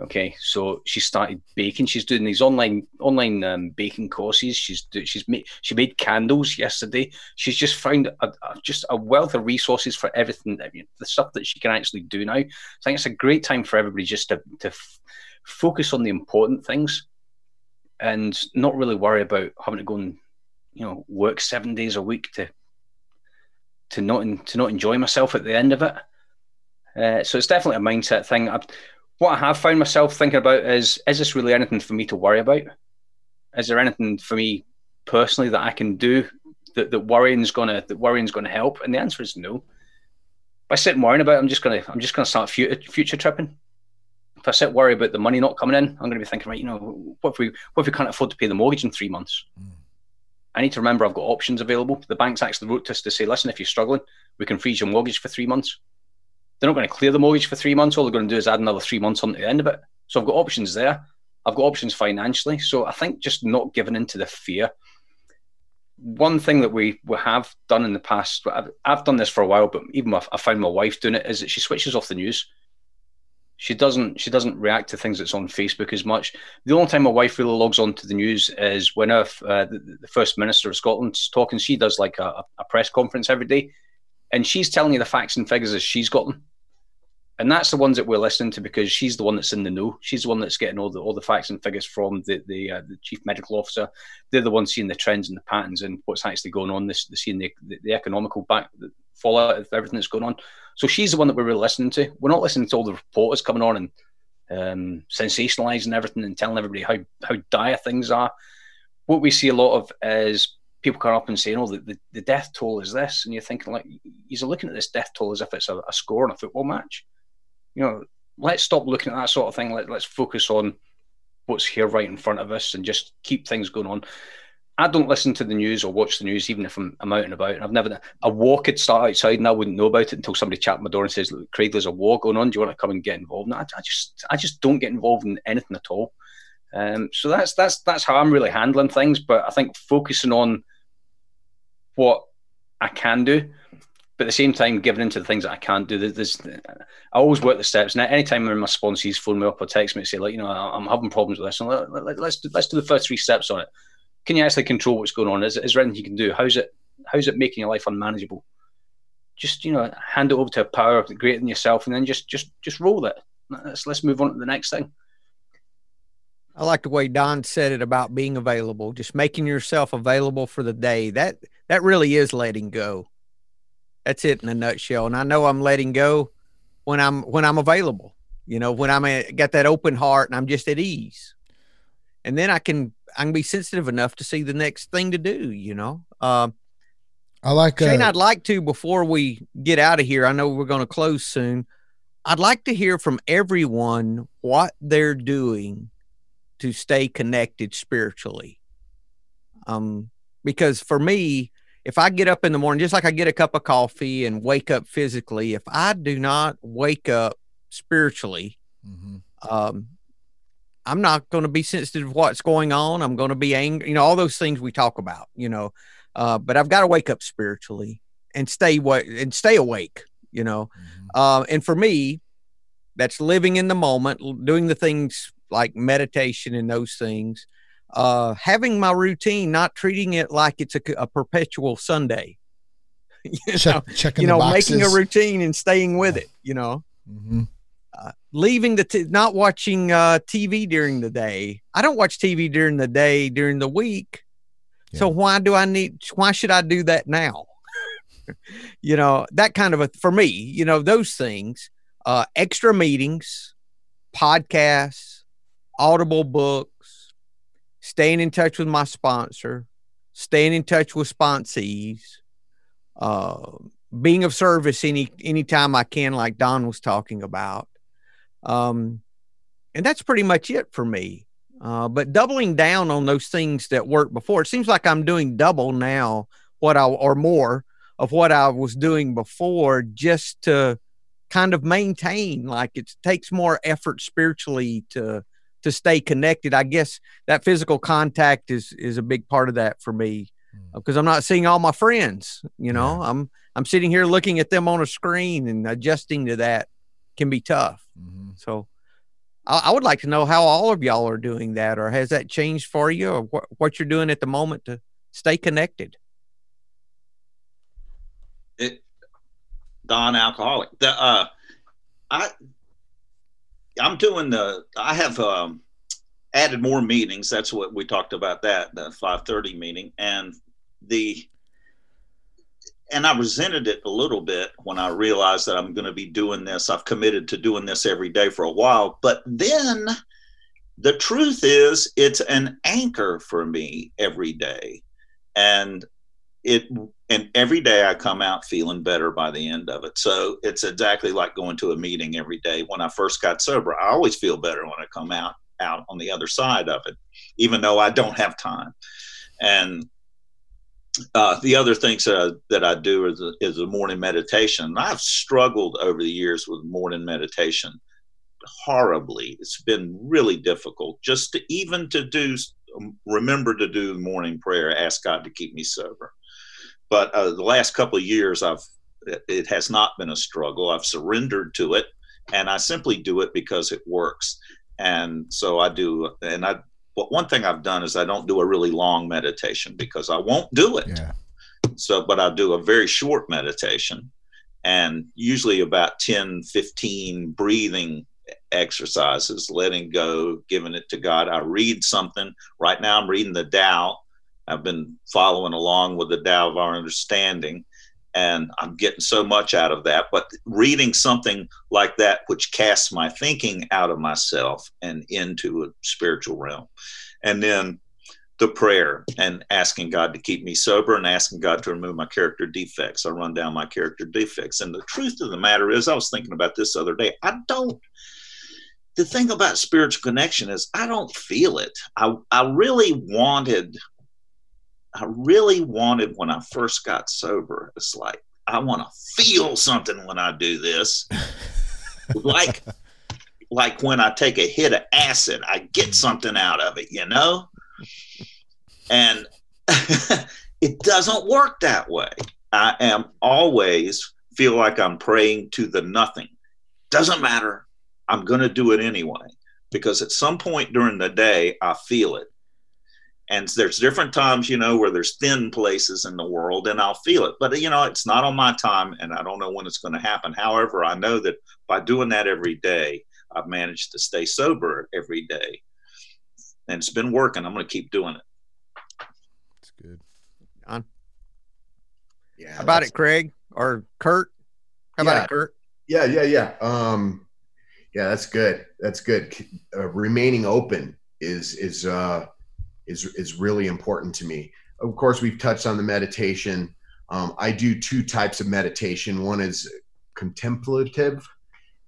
Okay, so she started baking. She's doing these online online um, baking courses. She's she's made she made candles yesterday. She's just found a, a, just a wealth of resources for everything. The stuff that she can actually do now. I think it's a great time for everybody just to to f- focus on the important things, and not really worry about having to go and you know work seven days a week to to not to not enjoy myself at the end of it. Uh, so it's definitely a mindset thing. I've, what I have found myself thinking about is: is this really anything for me to worry about? Is there anything for me personally that I can do that, that worrying's gonna that worrying's gonna help? And the answer is no. By sitting worrying about, it, I'm just gonna I'm just gonna start future, future tripping. If I sit worry about the money not coming in, I'm gonna be thinking, right, you know, what if we what if we can't afford to pay the mortgage in three months? Mm I need to remember I've got options available. The bank's actually wrote to us to say, listen, if you're struggling, we can freeze your mortgage for three months. They're not going to clear the mortgage for three months. All they're going to do is add another three months on to the end of it. So I've got options there. I've got options financially. So I think just not giving into the fear. One thing that we, we have done in the past, I've, I've done this for a while, but even I found my wife doing it, is that she switches off the news she doesn't she doesn't react to things that's on Facebook as much. The only time my wife really logs on to the news is when uh, the, the, first minister of Scotland's talking. She does like a, a, press conference every day, and she's telling you the facts and figures as she's got them. And that's the ones that we're listening to because she's the one that's in the know. She's the one that's getting all the all the facts and figures from the the, uh, the chief medical officer. They're the ones seeing the trends and the patterns and what's actually going on. This seeing the, the, the economical back fallout of everything that's going on. So she's the one that we were listening to. We're not listening to all the reporters coming on and um, sensationalizing everything and telling everybody how, how dire things are. What we see a lot of is people come up and saying, "Oh, the, the, the death toll is this," and you're thinking like, he's looking at this death toll as if it's a, a score in a football match. You know, let's stop looking at that sort of thing. Let, let's focus on what's here right in front of us and just keep things going on. I don't listen to the news or watch the news, even if I'm, I'm out and about. And I've never a war could start outside, and I wouldn't know about it until somebody chapped my door and says, Look, "Craig, there's a war going on. Do you want to come and get involved?" I, I, just, I just don't get involved in anything at all. Um, so that's that's that's how I'm really handling things. But I think focusing on what I can do, but at the same time giving into the things that I can't do. There's, I always work the steps. And anytime my sponsees phone me up or text me and say, like, you know, I'm having problems with this, and let, us let's do the first three steps on it can you actually control what's going on? Is, is there anything you can do? How's it how's it making your life unmanageable? Just you know, hand it over to a power greater than yourself, and then just just just roll it. Let's let's move on to the next thing. I like the way Don said it about being available, just making yourself available for the day. That that really is letting go. That's it in a nutshell. And I know I'm letting go when I'm when I'm available. You know, when I'm a, got that open heart and I'm just at ease. And then I can I can be sensitive enough to see the next thing to do. You know, uh, I like Shane. Uh, I'd like to before we get out of here. I know we're going to close soon. I'd like to hear from everyone what they're doing to stay connected spiritually. Um, because for me, if I get up in the morning, just like I get a cup of coffee and wake up physically, if I do not wake up spiritually, mm-hmm. um, I'm not going to be sensitive to what's going on. I'm going to be angry, you know, all those things we talk about, you know. Uh, but I've got to wake up spiritually and stay what and stay awake, you know. Mm-hmm. Uh, and for me, that's living in the moment, doing the things like meditation and those things. Uh, having my routine, not treating it like it's a, a perpetual Sunday. you Check, know, you know making a routine and staying with yeah. it. You know. Mm-hmm. Leaving the t- not watching uh, TV during the day. I don't watch TV during the day during the week. Yeah. So why do I need? Why should I do that now? you know that kind of a for me. You know those things. Uh, extra meetings, podcasts, audible books, staying in touch with my sponsor, staying in touch with sponsees, uh, being of service any anytime I can, like Don was talking about. Um, and that's pretty much it for me. Uh, but doubling down on those things that worked before, it seems like I'm doing double now, what I or more of what I was doing before, just to kind of maintain. Like it takes more effort spiritually to to stay connected. I guess that physical contact is is a big part of that for me because hmm. I'm not seeing all my friends. You know, yeah. I'm I'm sitting here looking at them on a screen and adjusting to that can be tough. Mm-hmm. So I, I, would like to know how all of y'all are doing that, or has that changed for you, or what, what you're doing at the moment to stay connected. It, Don alcoholic. The uh, I I'm doing the I have um, added more meetings. That's what we talked about that the 5:30 meeting and the and I resented it a little bit when I realized that I'm going to be doing this. I've committed to doing this every day for a while. But then the truth is, it's an anchor for me every day. And it and every day I come out feeling better by the end of it. So it's exactly like going to a meeting every day. When I first got sober, I always feel better when I come out out on the other side of it, even though I don't have time. And uh, the other things that I, that I do is a, is a morning meditation. And I've struggled over the years with morning meditation horribly. It's been really difficult just to even to do um, remember to do morning prayer, ask God to keep me sober. But uh, the last couple of years, I've it has not been a struggle. I've surrendered to it, and I simply do it because it works. And so I do, and I but one thing I've done is I don't do a really long meditation because I won't do it. Yeah. So, but I do a very short meditation and usually about 10, 15 breathing exercises, letting go, giving it to God. I read something. Right now, I'm reading the Tao. I've been following along with the Tao of our understanding and I'm getting so much out of that. But reading something like that, which casts my thinking out of myself and into a spiritual realm, and then the prayer and asking God to keep me sober and asking God to remove my character defects. I run down my character defects. And the truth of the matter is, I was thinking about this the other day. I don't. The thing about spiritual connection is, I don't feel it. I, I really wanted I really wanted when I first got sober. It's like I want to feel something when I do this, like like when I take a hit of acid, I get mm. something out of it, you know. And it doesn't work that way. I am always feel like I'm praying to the nothing. Doesn't matter. I'm going to do it anyway because at some point during the day I feel it and there's different times you know where there's thin places in the world and i'll feel it. But you know it's not on my time and i don't know when it's going to happen. However i know that by doing that every day i've managed to stay sober every day. And it's been working. I'm going to keep doing it. It's good. John? yeah how about it craig? Or kurt? How yeah, about it kurt? Yeah yeah yeah. Um yeah that's good. That's good. Uh, remaining open is is uh is is really important to me. Of course, we've touched on the meditation. Um, I do two types of meditation. One is contemplative,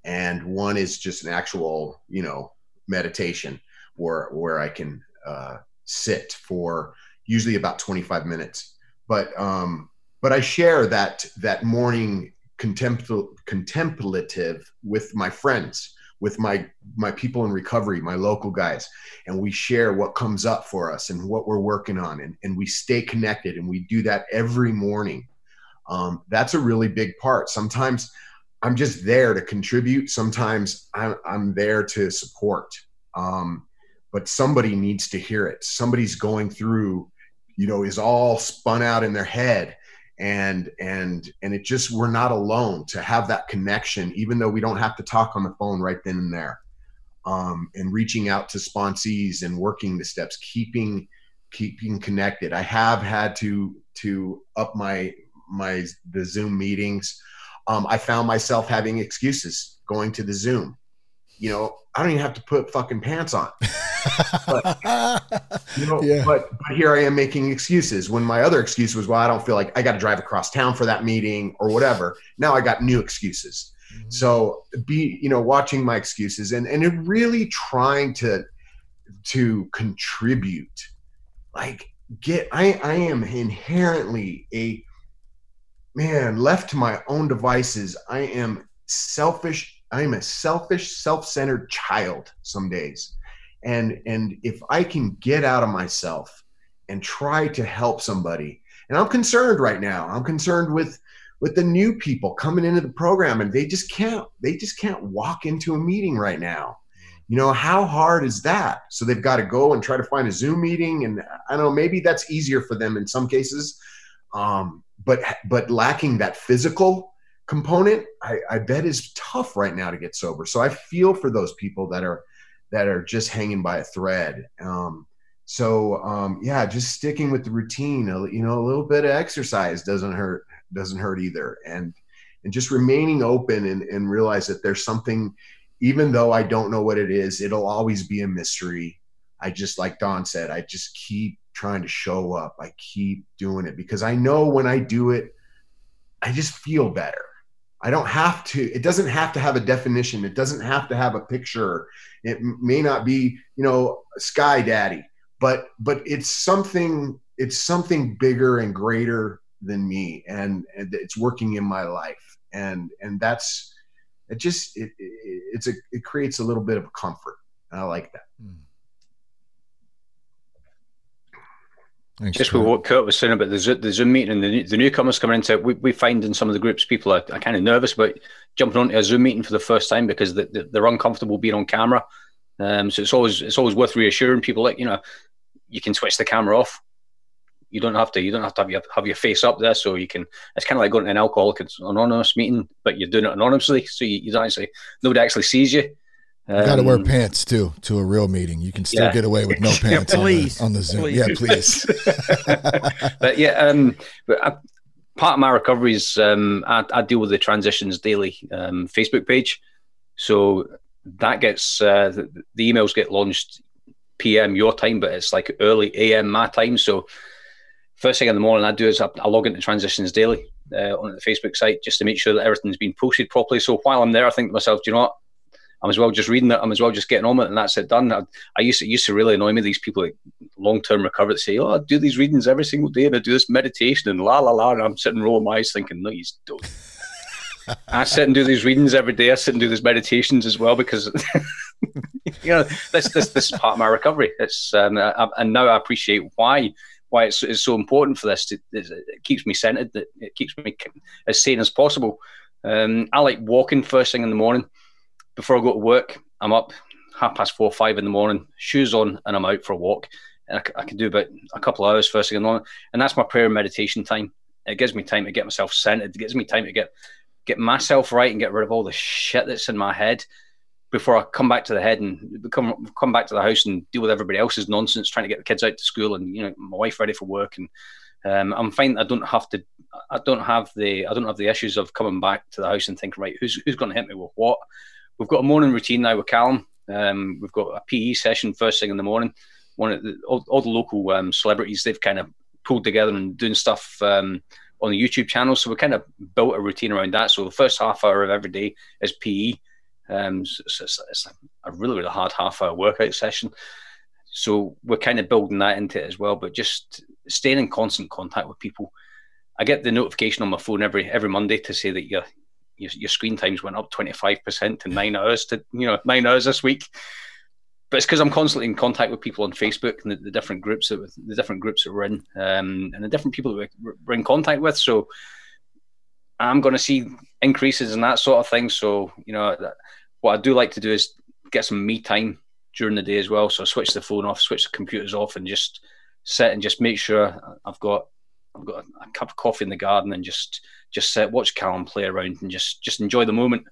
and one is just an actual, you know, meditation where where I can uh, sit for usually about 25 minutes. But um, but I share that that morning contempl- contemplative with my friends with my my people in recovery my local guys and we share what comes up for us and what we're working on and, and we stay connected and we do that every morning. Um, that's a really big part. Sometimes i'm just there to contribute. Sometimes i'm, I'm there to support. Um, but somebody needs to hear it. Somebody's going through you know is all spun out in their head and and and it just we're not alone to have that connection even though we don't have to talk on the phone right then and there. Um, and reaching out to sponsees and working the steps keeping keeping connected. I have had to to up my my the zoom meetings. Um, i found myself having excuses going to the zoom you know i don't even have to put fucking pants on but, you know, yeah. but but here I am making excuses when my other excuse was, well, I don't feel like I got to drive across town for that meeting or whatever. Now I got new excuses. Mm-hmm. So be you know watching my excuses and and really trying to to contribute, like get I I am inherently a man left to my own devices. I am selfish. I am a selfish, self-centered child some days. And and if i can get out of myself and try to help somebody and i'm concerned right now i'm concerned with with the new people coming into the program and they just can't they just can't walk into a meeting right now. You know how hard is that? So they've got to go and try to find a zoom meeting and i don't know maybe that's easier for them in some cases um, but but lacking that physical component I, I bet is tough right now to get sober so i feel for those people that are that are just hanging by a thread. Um, so um, yeah, just sticking with the routine. You know, a little bit of exercise doesn't hurt. Doesn't hurt either, and and just remaining open and, and realize that there's something, even though I don't know what it is, it'll always be a mystery. I just like Don said, I just keep trying to show up. I keep doing it because I know when I do it, I just feel better. I don't have to, it doesn't have to have a definition. It doesn't have to have a picture. It may not be, you know, sky daddy, but, but it's something, it's something bigger and greater than me. And, and it's working in my life. And, and that's, it just, it, it it's a, it creates a little bit of comfort. I like that. Mm. Thanks, Just with what Kurt was saying about the, the Zoom meeting and the, the newcomers coming into it, we, we find in some of the groups people are, are kind of nervous about jumping onto a Zoom meeting for the first time because they, they're uncomfortable being on camera. Um, so it's always it's always worth reassuring people like you know you can switch the camera off. You don't have to you don't have to have your have your face up there, so you can. It's kind of like going to an alcoholics anonymous meeting, but you're doing it anonymously, so you, you don't actually nobody actually sees you. Um, you got to wear pants too to a real meeting. You can still yeah. get away with no pants yeah, please. On, the, on the Zoom. Please. Yeah, please. but yeah, um, but I, uh, part of my recovery is um, I, I, deal with the transitions daily um, Facebook page, so that gets uh, the, the, emails get launched PM your time, but it's like early AM my time. So first thing in the morning I do is I, I log into transitions daily uh, on the Facebook site just to make sure that everything's been posted properly. So while I'm there, I think to myself, do you know what? I'm as well just reading it. I'm as well just getting on with it, and that's it done. I, I used to used to really annoy me these people like long term recovery that say, "Oh, I do these readings every single day, and I do this meditation and la la la." And I'm sitting rolling my eyes, thinking, "No, you don't." I sit and do these readings every day. I sit and do these meditations as well because you know this this this is part of my recovery. It's um, I, and now I appreciate why why it's, it's so important for this. To, it keeps me centered. That it keeps me as sane as possible. Um, I like walking first thing in the morning before I go to work, I'm up half past four, five in the morning, shoes on, and I'm out for a walk. And I, I can do about a couple of hours first thing in the morning, and that's my prayer and meditation time. It gives me time to get myself centered. It gives me time to get get myself right and get rid of all the shit that's in my head before I come back to the head and come come back to the house and deal with everybody else's nonsense, trying to get the kids out to school and you know my wife ready for work. And um, I'm fine. I don't have to. I don't have the. I don't have the issues of coming back to the house and thinking, right, who's who's going to hit me with what? We've got a morning routine now with Callum. Um, we've got a PE session first thing in the morning. One of the, all, all the local um, celebrities they've kind of pulled together and doing stuff um, on the YouTube channel. So we kind of built a routine around that. So the first half hour of every day is PE. Um, so it's, it's, a really really hard half hour workout session. So we're kind of building that into it as well. But just staying in constant contact with people. I get the notification on my phone every every Monday to say that you're your, your screen times went up 25% to nine hours to, you know, nine hours this week. But it's because I'm constantly in contact with people on Facebook and the, the different groups that the different groups that we're in, um, and the different people that we're in contact with. So I'm going to see increases in that sort of thing. So you know, what I do like to do is get some me time during the day as well. So I switch the phone off, switch the computers off, and just sit and just make sure I've got I've got a, a, cup of coffee in the garden and just just sit, watch Callum play around and just just enjoy the moment.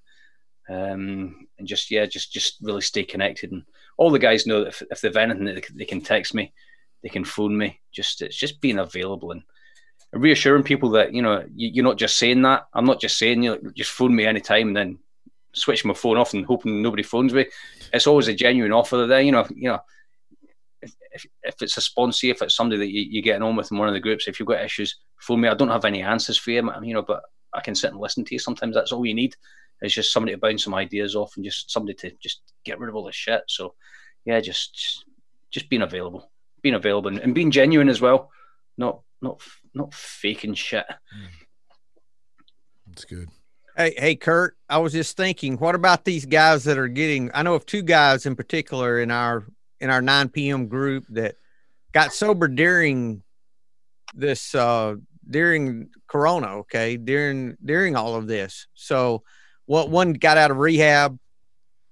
Um, and just yeah, just just really stay connected. And all the guys know that if, if they've anything, they, they can text me, they can phone me. Just it's just being available and reassuring people that you know you, are not just saying that. I'm not just saying you know, just phone me anytime and then switch my phone off and hoping nobody phones me. It's always a genuine offer there. You know, you know, if, if it's a sponsor, if it's somebody that you, are getting on with in one of the groups, if you've got issues, phone me. I don't have any answers for you, you know, but I can sit and listen to you. Sometimes that's all you need. It's just somebody to bounce some ideas off and just somebody to just get rid of all this shit. So, yeah, just just being available, being available, and, and being genuine as well. Not not not faking shit. That's good. Hey, hey, Kurt. I was just thinking, what about these guys that are getting? I know of two guys in particular in our in our 9 p.m. group that got sober during this uh during Corona. Okay, during during all of this. So, what one got out of rehab,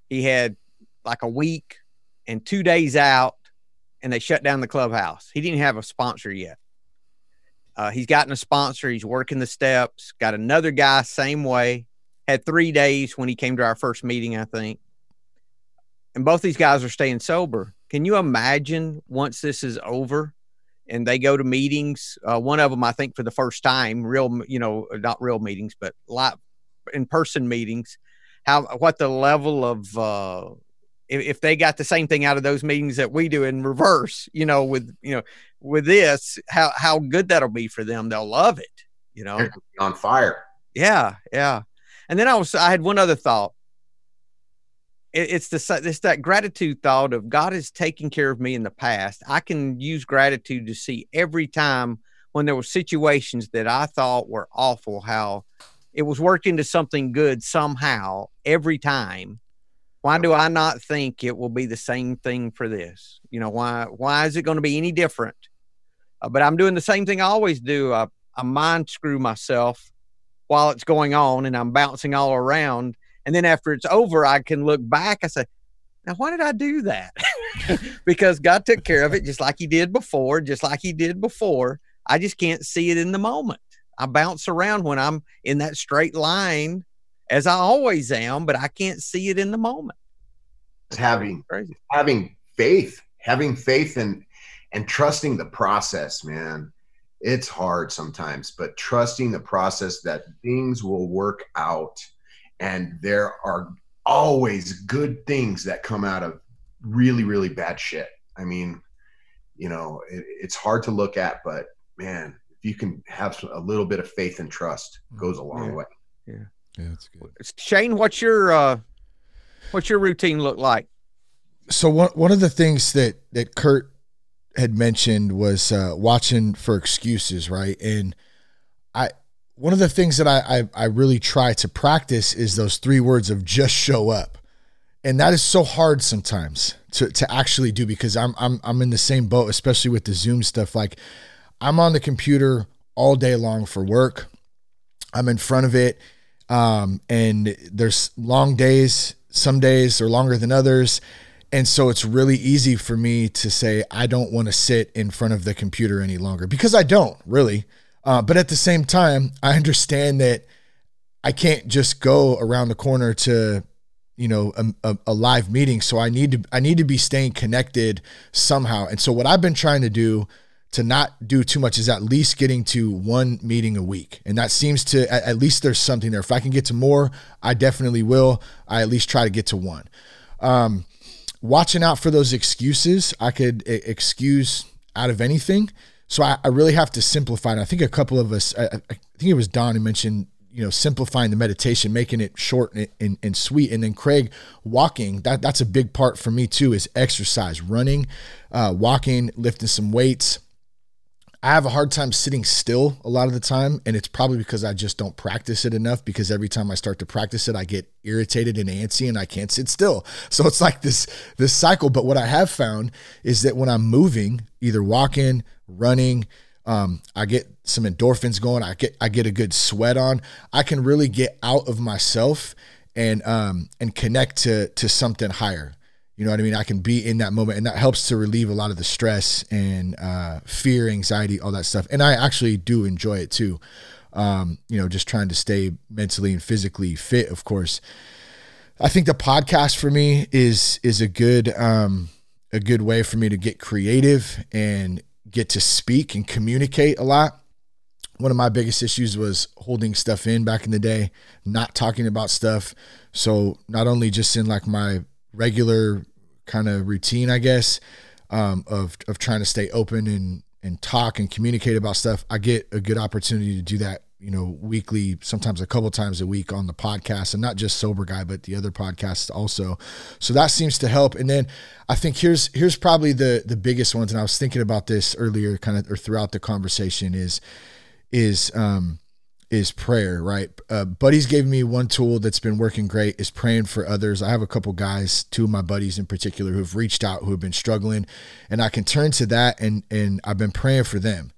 he had like a week and two days out, and they shut down the clubhouse. He didn't have a sponsor yet. Uh, he's gotten a sponsor. He's working the steps. Got another guy, same way. Had three days when he came to our first meeting, I think. And both these guys are staying sober. Can you imagine once this is over and they go to meetings? Uh, one of them, I think, for the first time, real, you know, not real meetings, but live in person meetings. How what the level of uh, if, if they got the same thing out of those meetings that we do in reverse, you know, with you know, with this, how how good that'll be for them. They'll love it, you know. on fire. Yeah, yeah. And then I was I had one other thought. It, it's the it's that gratitude thought of God has taken care of me in the past. I can use gratitude to see every time when there were situations that I thought were awful, how it was worked into something good somehow every time why do I not think it will be the same thing for this? You know, why why is it going to be any different? Uh, but I'm doing the same thing I always do. I, I mind screw myself while it's going on and I'm bouncing all around. And then after it's over, I can look back. I say, now, why did I do that? because God took care of it just like He did before, just like He did before. I just can't see it in the moment. I bounce around when I'm in that straight line as I always am, but I can't see it in the moment. Having having faith, having faith and and trusting the process, man. It's hard sometimes, but trusting the process that things will work out and there are always good things that come out of really really bad shit. I mean, you know, it, it's hard to look at, but man, if you can have a little bit of faith and trust, goes a long yeah. way. Yeah. Yeah, that's good. Shane, what's your uh, what's your routine look like? So one one of the things that that Kurt had mentioned was uh, watching for excuses, right? And I one of the things that I, I I really try to practice is those three words of just show up, and that is so hard sometimes to to actually do because I'm I'm I'm in the same boat, especially with the Zoom stuff. Like I'm on the computer all day long for work. I'm in front of it um, and there's long days, some days are longer than others. And so it's really easy for me to say, I don't want to sit in front of the computer any longer because I don't really. Uh, but at the same time, I understand that I can't just go around the corner to, you know, a, a, a live meeting. So I need to, I need to be staying connected somehow. And so what I've been trying to do to not do too much is at least getting to one meeting a week. And that seems to, at, least there's something there. If I can get to more, I definitely will. I at least try to get to one. Um, watching out for those excuses, I could excuse out of anything. So I, I really have to simplify it. I think a couple of us, I, I think it was Don who mentioned, you know, simplifying the meditation, making it short and, and, and, sweet. And then Craig, walking, that, that's a big part for me too, is exercise, running, uh, walking, lifting some weights I have a hard time sitting still a lot of the time, and it's probably because I just don't practice it enough. Because every time I start to practice it, I get irritated and antsy, and I can't sit still. So it's like this this cycle. But what I have found is that when I'm moving, either walking, running, um, I get some endorphins going. I get I get a good sweat on. I can really get out of myself and um, and connect to to something higher You know what I mean? I can be in that moment, and that helps to relieve a lot of the stress and uh, fear, anxiety, all that stuff. And I actually do enjoy it too. Um, you know, just trying to stay mentally and physically fit, of course. I think the podcast for me is is a good um, a good way for me to get creative and get to speak and communicate a lot. One of my biggest issues was holding stuff in back in the day, not talking about stuff. So not only just in like my regular kind of routine, I guess, um, of of trying to stay open and and talk and communicate about stuff. I get a good opportunity to do that, you know, weekly, sometimes a couple times a week on the podcast, and not just sober guy, but the other podcasts also. So that seems to help. And then I think here's here's probably the the biggest ones, and I was thinking about this earlier, kind of or throughout the conversation is is um is prayer, right? Uh, buddies gave me one tool that's been working great is praying for others. I have a couple guys, two of my buddies in particular, who've reached out, who have been struggling, and I can turn to that and and I've been praying for them.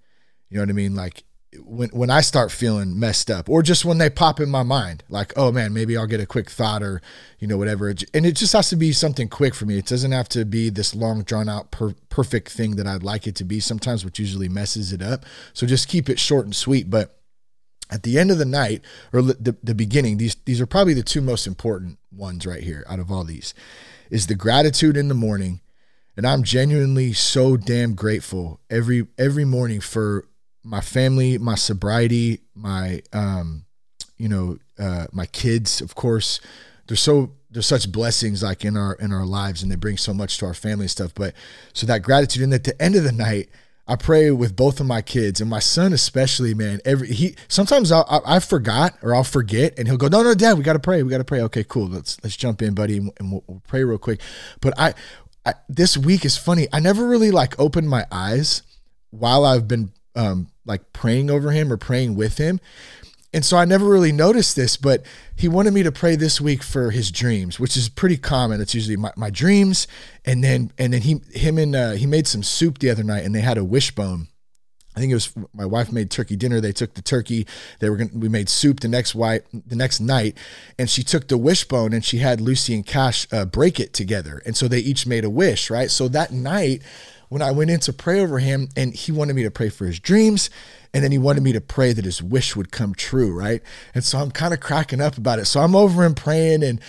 You know what I mean? Like when when I start feeling messed up, or just when they pop in my mind, like oh man, maybe I'll get a quick thought or you know whatever, and it just has to be something quick for me. It doesn't have to be this long drawn out per- perfect thing that I'd like it to be. Sometimes, which usually messes it up. So just keep it short and sweet, but at the end of the night or the, the beginning these these are probably the two most important ones right here out of all these is the gratitude in the morning and i'm genuinely so damn grateful every every morning for my family my sobriety my um you know uh my kids of course they're so they're such blessings like in our in our lives and they bring so much to our family and stuff but so that gratitude and at the end of the night I pray with both of my kids and my son especially, man. Every he sometimes I'll, I, I forgot or I'll forget, and he'll go, "No, no, Dad, we got to pray. We got to pray." Okay, cool. Let's let's jump in, buddy, and, we'll, we'll, pray real quick. But I, I, this week is funny. I never really like opened my eyes while I've been um like praying over him or praying with him, and so I never really noticed this, but he wanted me to pray this week for his dreams, which is pretty common. It's usually my, my dreams. And then, and then he, him and, uh, he made some soup the other night and they had a wishbone. I think it was my wife made turkey dinner. They took the turkey. They were going we made soup the next white the next night, and she took the wishbone and she had Lucy and Cash uh, break it together, and so they each made a wish, right? So that night, when I went in to pray over him, and he wanted me to pray for his dreams, and then he wanted me to pray that his wish would come true, right? And so I'm kind of cracking up about it. So I'm over and praying and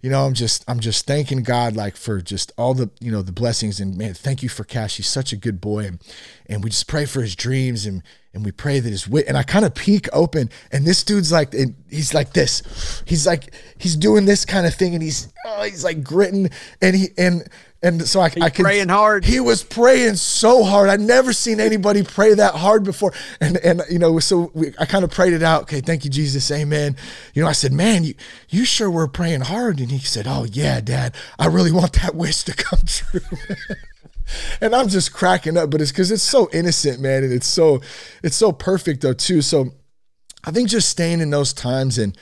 you know, I'm just I'm just thanking God like for just all the you know the blessings and man, thank you for Cash. He's such a good boy, and, and we just pray for his dreams and and we pray that his wit and I kind of peek open and this dude's like and he's like this, he's like he's doing this kind of thing and he's oh, he's like gritting and he and and so I, I can praying hard. He was praying so hard. I'd never seen anybody pray that hard before. And and you know, so we, I kind of prayed it out. Okay, thank you, Jesus, Amen. You know, I said, man, you you sure were praying hard? And he said, Oh yeah, Dad, I really want that wish to come true. and I'm just cracking up, but it's because it's so innocent, man, and it's so it's so perfect though too. So I think just staying in those times and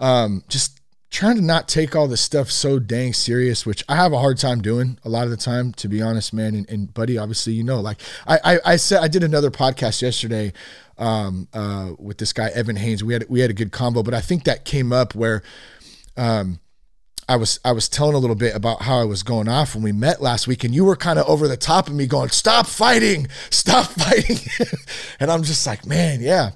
um, just trying to not take all this stuff so dang serious, which I have a hard time doing a lot of the time, to be honest, man. And, and buddy, obviously, you know, like I, I, I, said, I did another podcast yesterday um, uh, with this guy Evan Haynes. We had we had a good combo, but I think that came up where um, I was I was telling a little bit about how I was going off when we met last week, and you were kind of over the top of me, going, "Stop fighting, stop fighting," and I'm just like, man, yeah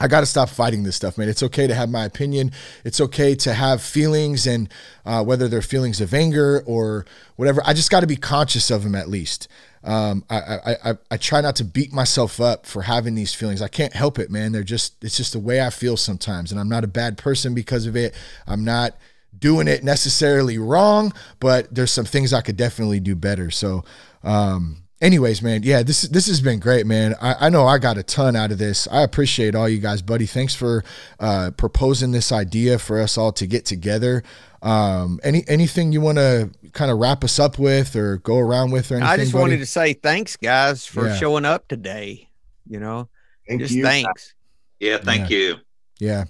I got to stop fighting this stuff, man. It's okay to have my opinion. It's okay to have feelings, and uh, whether they're feelings of anger or whatever, I just got to be conscious of them at least. Um, I, I, I, I try not to beat myself up for having these feelings. I can't help it, man. They're just, it's just the way I feel sometimes. And I'm not a bad person because of it. I'm not doing it necessarily wrong, but there's some things I could definitely do better. So, um, anyways, man, yeah, this this has been great, man. I, I know I got a ton out of this. I appreciate all you guys, buddy. Thanks for uh, proposing this idea for us all to get together. Um, any anything you want to kind of wrap us up with or go around with or anything? I just buddy? wanted to say thanks, guys, for yeah. showing up today. You know, Thank just you. thanks. Yeah, thank yeah. you. Yeah.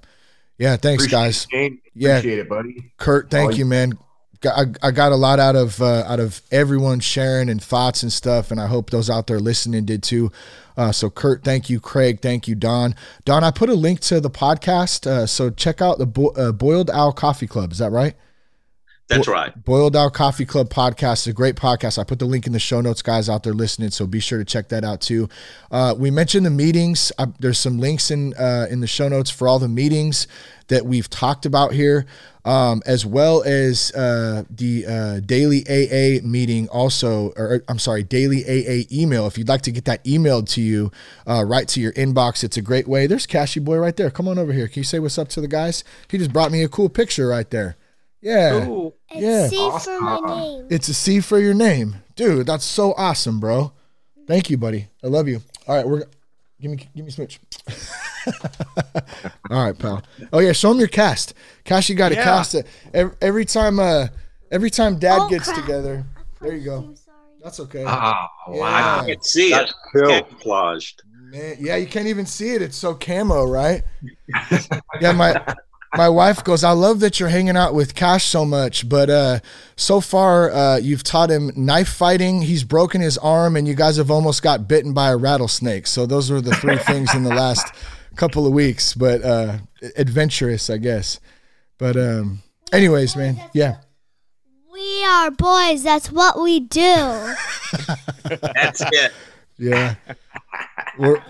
Yeah, thanks, appreciate guys. It, yeah, appreciate it, buddy. Kurt, thank you, man. I, got a lot out of uh, out of everyone sharing and thoughts and stuff, and I hope those out there listening did too. Uh, so, Kurt, thank you. Craig, thank you. Don, Don, I put a link to the podcast, uh, so check out the Bo- uh, Boiled Owl Coffee Club. Is that right? That's right. Boiled Owl Coffee Club podcast is a great podcast. I put the link in the show notes, guys out there listening, so be sure to check that out too. Uh, we mentioned the meetings. Uh, there's some links in uh, in the show notes for all the meetings that we've talked about here, um, as well as uh, the uh, daily AA meeting. Also, or I'm sorry, daily AA email. If you'd like to get that emailed to you, uh, right to your inbox, it's a great way. There's Cashy Boy right there. Come on over here. Can you say what's up to the guys? He just brought me a cool picture right there. Yeah. Ooh. It's Yeah. C Awesome. for my name. It's a C for your name, dude. That's so awesome, bro. Thank you, buddy. I love you. All right, we're give me give me a smooch. All right, pal. Oh yeah, show him your cast. Cash, you got a cast. It. Every, every time, uh, every time Dad Oh, gets crap. together. There you go. That's okay. Oh, Yeah. wow. I can see That's it. cool. Camouflaged. Man, yeah, you can't even see it. It's so camo, right? yeah, my my wife goes, I love that you're hanging out with Cash so much, but uh, so far uh, you've taught him knife fighting. He's broken his arm, and you guys have almost got bitten by a rattlesnake. So those were the three things in the last couple of weeks. But uh, adventurous, I guess. But um, anyways, man, yeah. We are boys. That's what we do. That's it. Yeah. We're,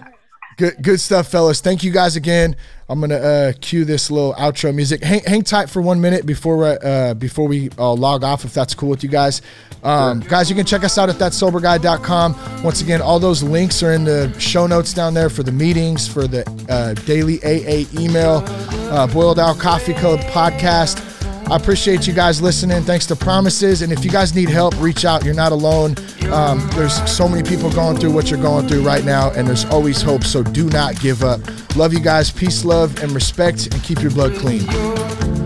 good good stuff, fellas. Thank you guys again. I'm gonna uh, cue this little outro music. Hang, hang tight for one minute before we, uh, before we uh, log off, if that's cool with you guys. Um, guys, you can check us out at thatsoberguy.com. Once again, all those links are in the show notes down there for the meetings, for the uh, daily AA email, uh, Boiled Owl Coffee Club podcast. I appreciate you guys listening. Thanks to Promises. And if you guys need help, reach out. You're not alone. Um, there's so many people going through what you're going through right now, and there's always hope. So do not give up. Love you guys. Peace, love, and respect, and keep your blood clean.